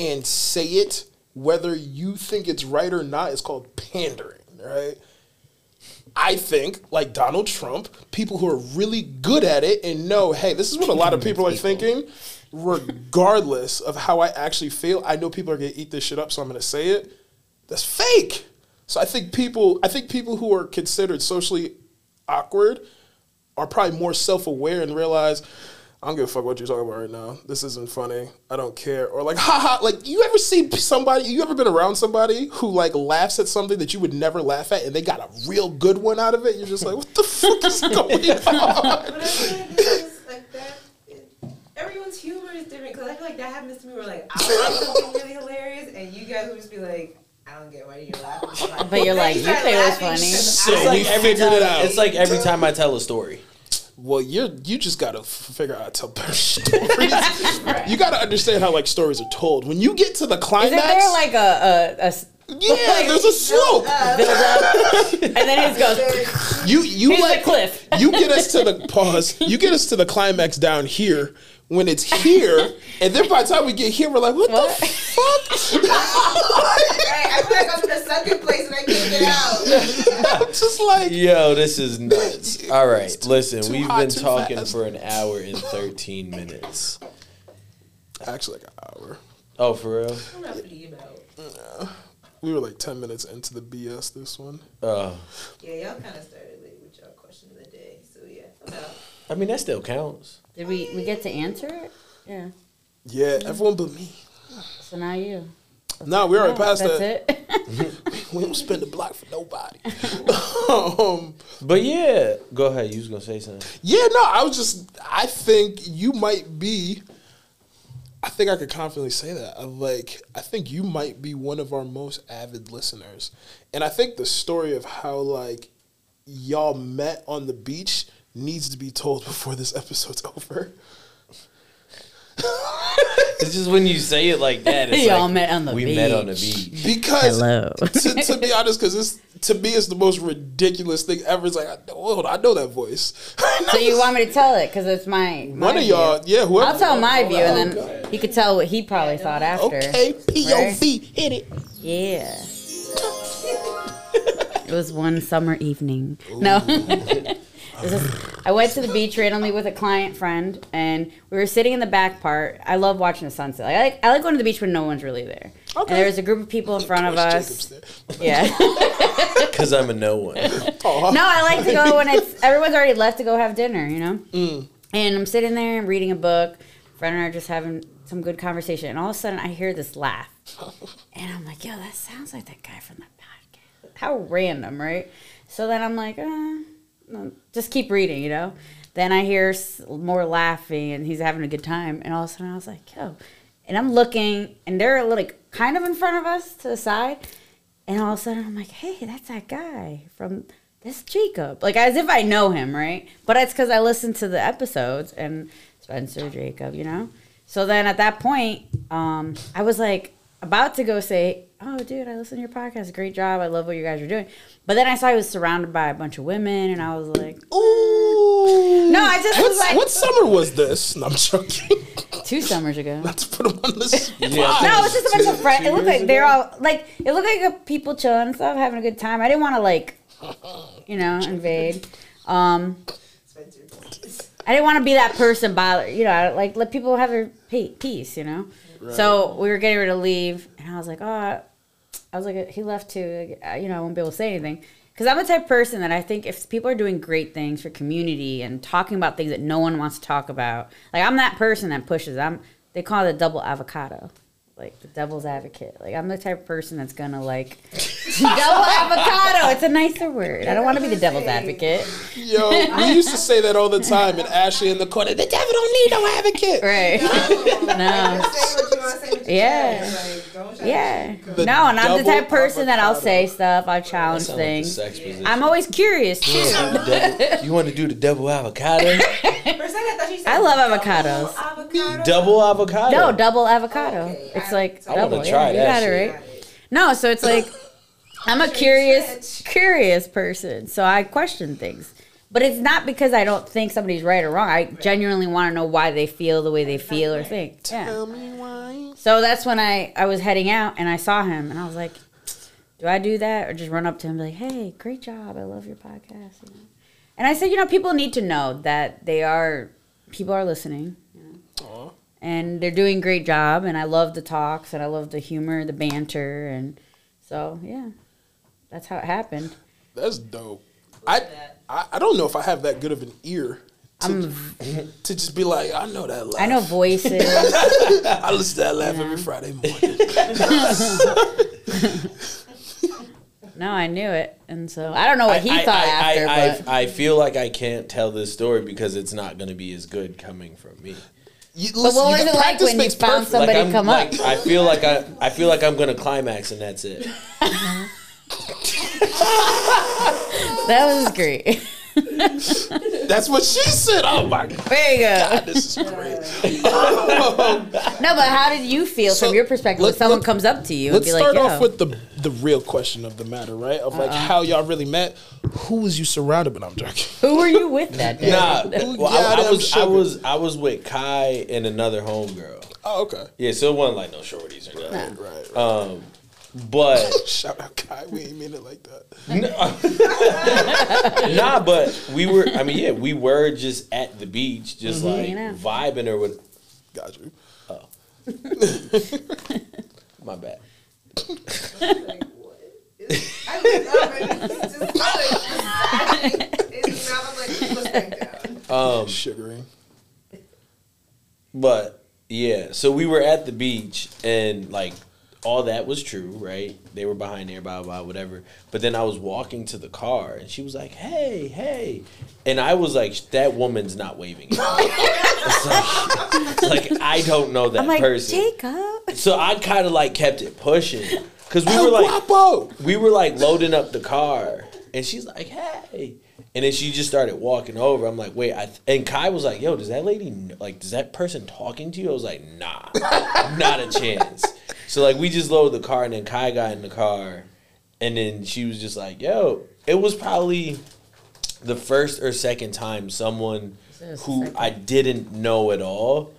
and say it, whether you think it's right or not, is called pandering, right? I think, like Donald Trump, people who are really good at it and know, hey, this is what a lot of people are thinking, regardless of how I actually feel. I know people are gonna eat this shit up, so I'm gonna say it. That's fake. So I think people, I think people who are considered socially awkward are probably more self-aware and realize. I don't give a fuck what you're talking about right now. This isn't funny. I don't care. Or like, haha. Like, you ever see somebody? You ever been around somebody who like laughs at something that you would never laugh at, and they got a real good one out of it? You're just like, what the fuck is going on? But I feel like is like that. Everyone's humor is different because I feel like that happens to me where like I'll say something really hilarious and you guys will just be like, I don't get why you're laughing. But you're like, you start think it was laughing funny. 'cause So I- we figured it out. It's like every time I tell a story. Well, you're you just gotta figure out how to tell better stories. you gotta understand how like stories are told. When you get to the climax, Isn't there like a, a, a yeah, there's a slope. and then it just goes. You you Here's the like cliff. You get us to the pause. You get us to the climax down here when it's here, and then by the time we get here, we're like, what, What? the fuck? Right, I feel like I'm in a sunken place and I can't get out. I'm just like, Yo, this is nuts. All right, too- listen, too we've hot, been talking fast. for an hour and 13 minutes. actually like an hour. Oh, for real? I'm not putting about. We were like ten minutes into the BS. This one. Uh, Yeah, y'all kind of started late with y'all question of the day. So yeah, I'm. I mean, that still counts. Did we we get to answer it? Yeah. Yeah, everyone but me. So now you. No, we already Yeah, passed that's that. it. We don't spend the block for nobody. um, But yeah, go ahead. You was gonna say something. Yeah, no, I was just. I think you might be. I think I could confidently say that. I'm like, I think you might be one of our most avid listeners, and I think the story of how like y'all met on the beach needs to be told before this episode's over. It's just when you say it like that. It's Y'all like, met on the beach. we met on the beach. beach. Because Hello. to, to be honest, because this to me is the most ridiculous thing ever. It's like, I know, hold on, I know that voice. so you want me to tell it because it's my, my One of view. y'all, yeah, whoever. I'll tell my view, and Okay. then he could tell what he probably thought after. Okay, POV, hit it. Yeah. it was one summer evening. No. This is- I went to the beach randomly with a client friend, and we were sitting in the back part. I love watching the sunset. Like, I like I like going to the beach when no one's really there. Okay. And there was a group of people in front of us. Yeah. Because I'm a no one. Aw. no, I like to go when it's everyone's already left to go have dinner. You know. Mm. And I'm sitting there and reading a book. Friend and I are just having some good conversation, and all of a sudden I hear this laugh, and I'm like, "Yo, that sounds like that guy from the podcast." How random, right? So then I'm like, uh, no, just keep reading, you know. Then I hear more laughing, and he's having a good time, and all of a sudden I was like, "Yo," and I'm looking, and they're like kind of in front of us to the side, and all of a sudden I'm like, "Hey, that's that guy from." That's Jacob, like as if I know him, right? But it's because I listened to the episodes and Spencer Jacob, you know. So then at that point, um, I was like about to go say, "Oh, dude, I listen to your podcast. Great job. I love what you guys are doing." But then I saw he was surrounded by a bunch of women, and I was like, Ooh. No, I just was like- what summer was this? No, I'm joking. two summers ago. Not to put him on the spot. No, it's just a bunch of friends. It looked like they're all like it looked like people chilling and stuff, having a good time. I didn't want to like, you know, invade. Um, I didn't want to be that person bother. You know, like let people have their peace. You know. So we were getting ready to leave, and I was like, oh, I was like, he left too. You know, I won't be able to say anything. Because I'm the type of person that I think if people are doing great things for community and talking about things that no one wants to talk about, like I'm that person that pushes. I'm they call it a double avocado, like the devil's advocate. Like I'm the type of person that's gonna like double avocado. It's a nicer word. I don't want to be the devil's advocate. Yo, we used to say that all the time, and Ashley in the corner, the devil don't need no advocate. Right. No. No. Say what you want to say. Yeah. Like, don't try Yeah. The no, and I'm the type of person that I'll say stuff. I'll challenge Sound like things. sex position. I'm always curious too. Double- you want to do the double avocado? For a second, I thought she said I love double avocados. Avocado. double avocado. No, double avocado. Okay, It's I- like I wanna double. try yeah, you that got shit. it right. No, so it's like I'm a curious, curious person. So I question things, but it's not because I don't think somebody's right or wrong. I genuinely want to know why they feel the way they feel or think. Yeah. Me why. So that's when I I was heading out and I saw him and I was like, do I do that or just run up to him and be like, hey, great job, I love your podcast. And I said, you know, people need to know that they are people are listening. You know? Aw. And they're doing a great job, and I love the talks, and I love the humor, the banter, and so yeah, that's how it happened. That's dope. I, I I don't know if I have that good of an ear to, I'm, to just be like, I know that laugh. I know voices. I listen to that laugh every Friday morning. no, I knew it, and so I don't know what he I, thought I, after, I, but I, I feel like I can't tell this story because it's not going to be as good coming from me. You, But what was it like when you found perfect. somebody I'm, come like, up? I feel like I, I feel like I'm going to climax and that's it. that was great. That's what she said. Oh my god, There you go. this is great. No, but how did you feel So, from your perspective let- when someone let- comes up to you Let's be like, start "Yo"? off with the the real question of the matter, right? Of like how y'all really met. Who was you surrounded by? I'm joking. Who were you with that day? Nah, well, I, I was I was I was with Kai and another homegirl. Oh, okay. Yeah, so it wasn't like no shorties or nothing. Right. right. Um, but Shout out Kai. We ain't mean it like that. nah, but we were. I mean, yeah, we were just at the beach, just Hanging out. like vibing or what. Got you. Oh, my bad. Like, I looked up and like, I'm like, let's back. Um, Sugaring. But yeah, so we were at the beach and like all that was true, right? They were behind there, blah blah, whatever. But then I was walking to the car and she was like, "Hey, hey," and I was like, "That woman's not waving." It's like, like, I don't know that I'm like, person. Jacob. so I kind of like kept it pushing because we El were like, Guapo. we were like loading up the car, and she's like, "Hey," and then she just started walking over. I'm like, "Wait," I th-. and Kai was like, "Yo, does that lady like? Does that person talking to you?" I was like, "Nah, not a chance." So like, we just loaded the car, and then Kai got in the car, and then she was just like, "Yo," it was probably the first or second time someone who second. I didn't know at all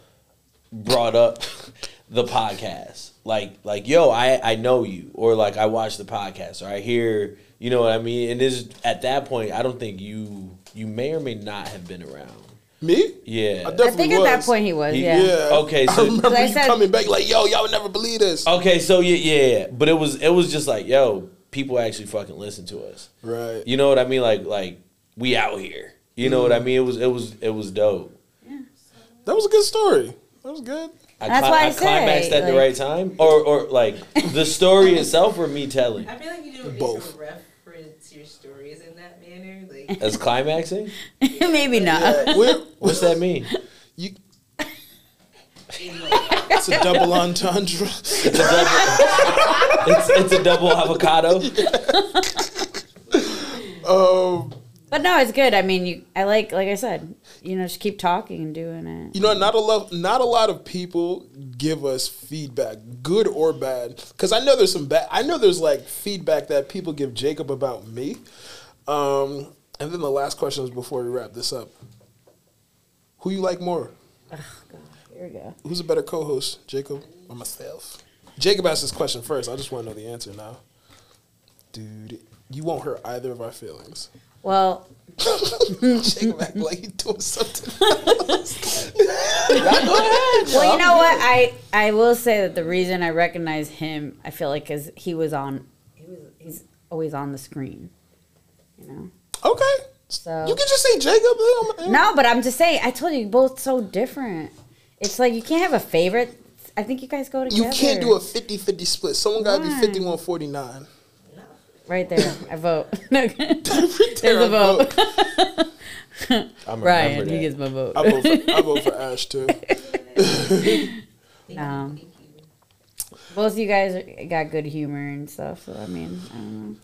brought up the podcast. Like like yo, I I know you or like I watch the podcast or I hear, you know what I mean? And this at that point, I don't think you you may or may not have been around. Me? Yeah. I I definitely think at that point he was. He- yeah. Yeah. Okay, I so- remember I you said- coming back like, yo, y'all would never believe this. Okay, so yeah, yeah, yeah. But it was it was just like, yo, people actually fucking listen to us. Right. You know what I mean? Like like we out here. You know what I mm. mean? It was it was it was dope. Yeah. That was a good story. That was good. I, That's cli- why I I climaxed say, at the right time, or or like the story itself, or me telling I feel like you do Both. Both. reference your stories in. Like, as climaxing. Maybe not. We're, What's that mean? you, it's a double entendre. It's a double. it's, it's a double avocado. Um, But no, it's good. I mean, you. I like, like I said, you know, just keep talking and doing it. you know, not a lot, not a lot of people give us feedback, good or bad. Because I know there's some bad. I know there's like feedback that people give Jacob about me. Um, and then the last question is before we wrap this up. Who you like more? Here we go. Who's a better co-host, Jacob or myself? Jacob asked this question first. I just want to know the answer now. Dude, you won't hurt either of our feelings. Well, Jacob act like he's doing something. well, you know what? I I will say that the reason I recognize him, I feel like, is he was on. He was. He's always on the screen. You know. Okay. So You can just say Jacob. No, but I'm just saying. I told you, you're both so different. It's like you can't have a favorite. I think you guys go together. You can't do a 50-50 split. Someone got to be 51-49. right there. I vote. No. There's There's a vote. I'm Ryan, remember he gets my vote. I vote, for, I vote for Ash too. No. Um, both you guys got good humor and stuff. So I mean, I don't know.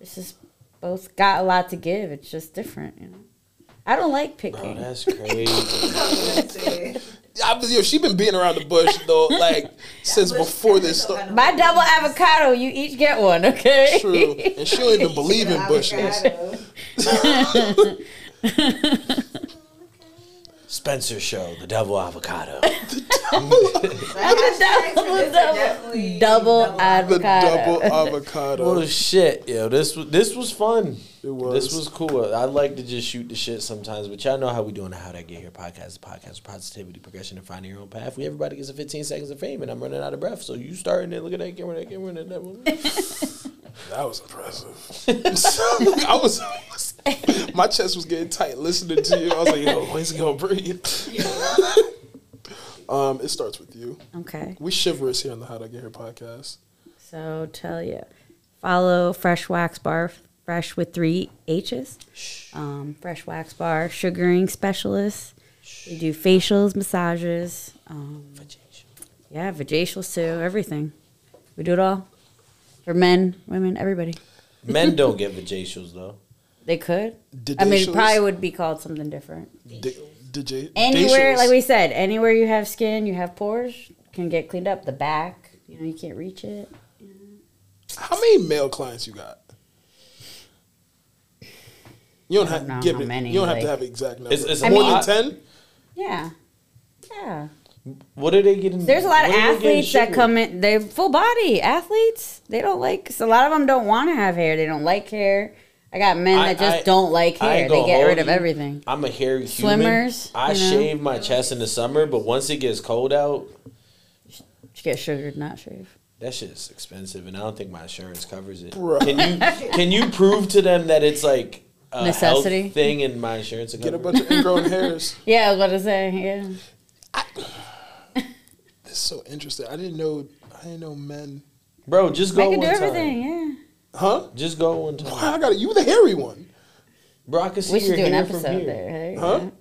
It's just both got a lot to give. It's just different, you know. I don't like Bro, picking. that's crazy. I, yo, she been being around the bush though, like since before this started. My double avocado, you each get one, okay? True, and she don't even believe in bushes. Spencer show, the double avocado. the double, double The avocado. double avocado. oh shit, yo, this was this was fun. It was. This was cool. I like to just shoot the shit sometimes, but y'all know how we doing the How to Get Here podcast, the podcast of positivity, progression, and finding your own path. We everybody gets a 15 seconds of fame, and I'm running out of breath. So you starting it. Look at that camera, that camera, that camera. That was impressive. I was, my chest was getting tight listening to you. I was like, yo, when's he gonna breathe? um, it starts with you. Okay. We chivalrous here on the How to Get Here podcast. So tell you, follow Fresh Wax Bar, fresh with three H's. Um, Fresh Wax Bar, sugaring specialist. We do facials, massages. Um, yeah, vajacials too. Everything. We do it all for men, women, everybody. Men don't get vajacials though. They could. I mean, it probably would be called something different. D- DJ, Anywhere, Dacials. like we said, anywhere you have skin, you have pores, can get cleaned up. The back, you know, you can't reach it. How many male clients you got? You don't have don't know give how it. many, you don't have to have an exact number. It's- it's more mean- than ten. Yeah. Yeah. What are they getting? There's a lot of what are they getting athletes that come in. They're full body athletes. They don't like. So a lot of them don't want to have hair. They don't like hair. I got men I- that just I- don't like hair. They get rid of you. everything. I'm a hairy Swimmers, human. I you know? shave my chest in the summer, but once it gets cold out, You get sugared, not shave. that shit's expensive, and I don't think my insurance covers it. Bruh. Can you can you prove to them that it's like a Necessity? thing in my insurance will Get a bunch of ingrown hairs. Yeah, I was about to say. Yeah. It's so interesting. I didn't know. I didn't know men. Bro, just I go can one do everything. time. Yeah. Huh? Just go one time. Why I got you? The hairy one. Bro, I can see We should your do an hair from episode here. there. There Huh? go.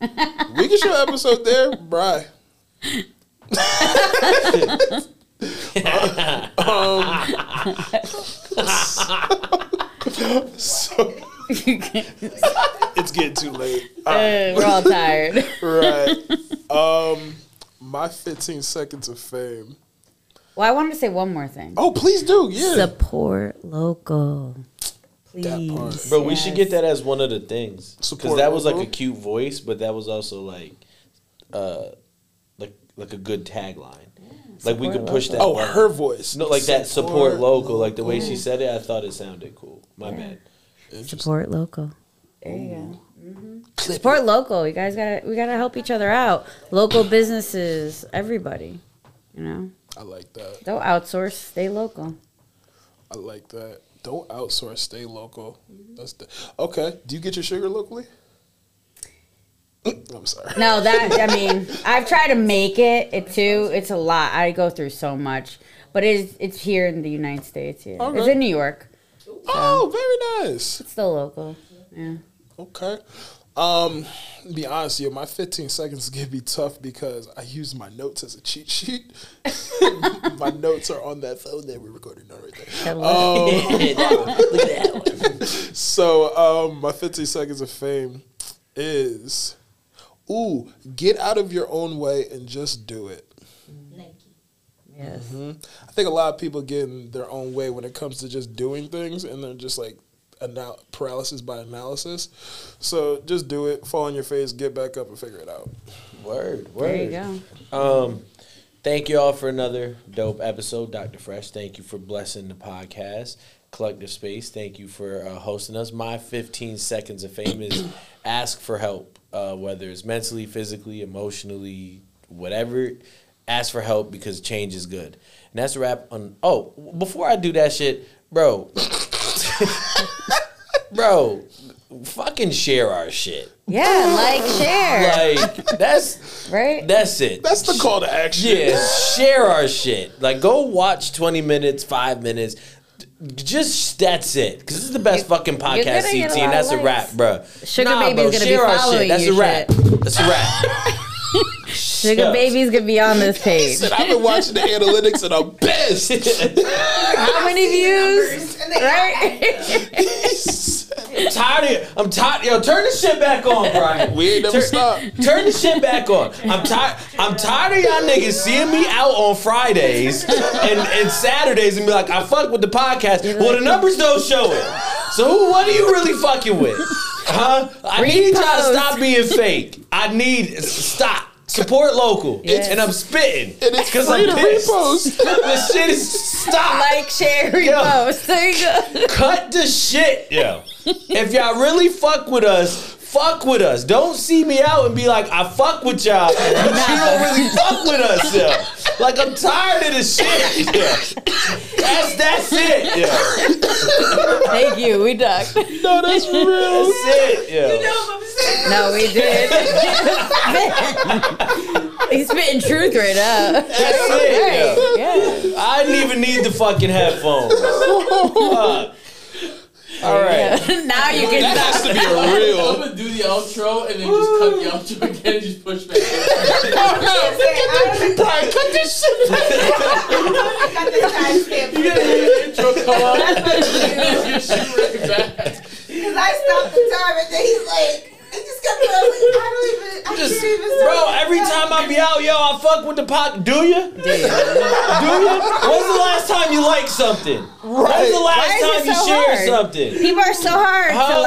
We can show an episode there, Bry. um, so it's getting too late. All right. Uh, we're all tired. right. Um, my 15 seconds of fame. Well, I wanted to say one more thing. Oh, please do. Yeah. Support local. Please. But part. Bro, we should get that as one of the things because that was like a cute voice, but that was also like, uh, like like a good tagline. like we Support could push that. oh, button. her voice. No, like that support local, like the way she said it, I thought it sounded cool. My bad. Support local. There you go. Mm-hmm. Clip Support local. You guys gotta we gotta help each other out. Local businesses, everybody. You know, I like that. don't outsource. Stay local. I like that. Don't outsource. Stay local. That's the okay. Do you get your sugar locally? I'm sorry. No, that I mean, I've tried to make it. It too. It's a lot. I go through so much, but it's it's here in the United States. Yeah, it's in New York. Oh, very nice. It's still local. Yeah. Okay. Um, to be honest, yo, my 15 seconds is gonna be tough because I use my notes as a cheat sheet. my notes are on that phone that we're recording on right there. Hello. Look at that. So, um, my 15 seconds of fame is, ooh, get out of your own way and just do it. Nike. Yes. I think a lot of people get in their own way when it comes to just doing things, and they're just like anal- paralysis by analysis. So just do it, fall on your face, get back up, and figure it out. Word, word. There you go. Um, thank you all for another dope episode, Dr. Fresh. Thank you for blessing the podcast, Collective Space. Thank you for uh, hosting us. My 15 seconds of fame is ask for help, uh, whether it's mentally, physically, emotionally, whatever. Ask for help because change is good. And that's a wrap on. Oh, before I do that shit, bro, bro, fucking share our shit. Yeah, like share. Like that's right? that's it. That's the call to action. Yeah, share our shit. Like, go watch 20 minutes, five minutes. Just that's it. Because this is the best fucking gonna podcast, CT, and that's of a wrap, likes. bruh. Sugar nah, Baby's bro, gonna be share our following shit. That's you, a wrap. shit. That's a wrap. Sugar Yeah. baby's gonna be on this page. Said, I've been watching the analytics and I'm pissed. How many views? Right? I'm tired of it. I'm tired. Yo, turn the shit back on, Brian. We ain't never turn, stop. Turn the shit back on. I'm tired. I'm tired of y'all niggas seeing me out on Fridays and, and Saturdays and be like, I fuck with the podcast. Well, the numbers don't show it. So who? What are you really fucking with? Huh? I need y'all to stop being fake. I need stop. Support local. Yes. And I'm spitting. And it's Because free I'm to pissed. repost. this shit is stop. like, share, Yo. There you go. Cut the shit, yo. if y'all really fuck with us, fuck with us. Don't see me out and be like, I fuck with y'all, but you don't really fuck with us, yo. Like I'm tired of this shit, yo. That's that's it, yo. Thank you. We ducked. no, that's real. That's it, yo. know what I'm saying? No, we did. He's spitting truth right now. That's it, yo. Yeah. I didn't even need the fucking headphones. Fuck. All right. now you can That has stop. to be a I'm real. gonna do the outro and then just cut the outro again and just push back. Brian, cut this shit. I got the timestamp. You gotta hear the intro come on. You shoot right back. Because I stopped the time and then he's like, he just kept going. I don't even, I Just, can't even bro, every time I be out, yo, I fuck with the pot. Do you? Do you? When's the last time you liked something? Right. When's the last is it time you so shared hard? something? People are so hard Huh? to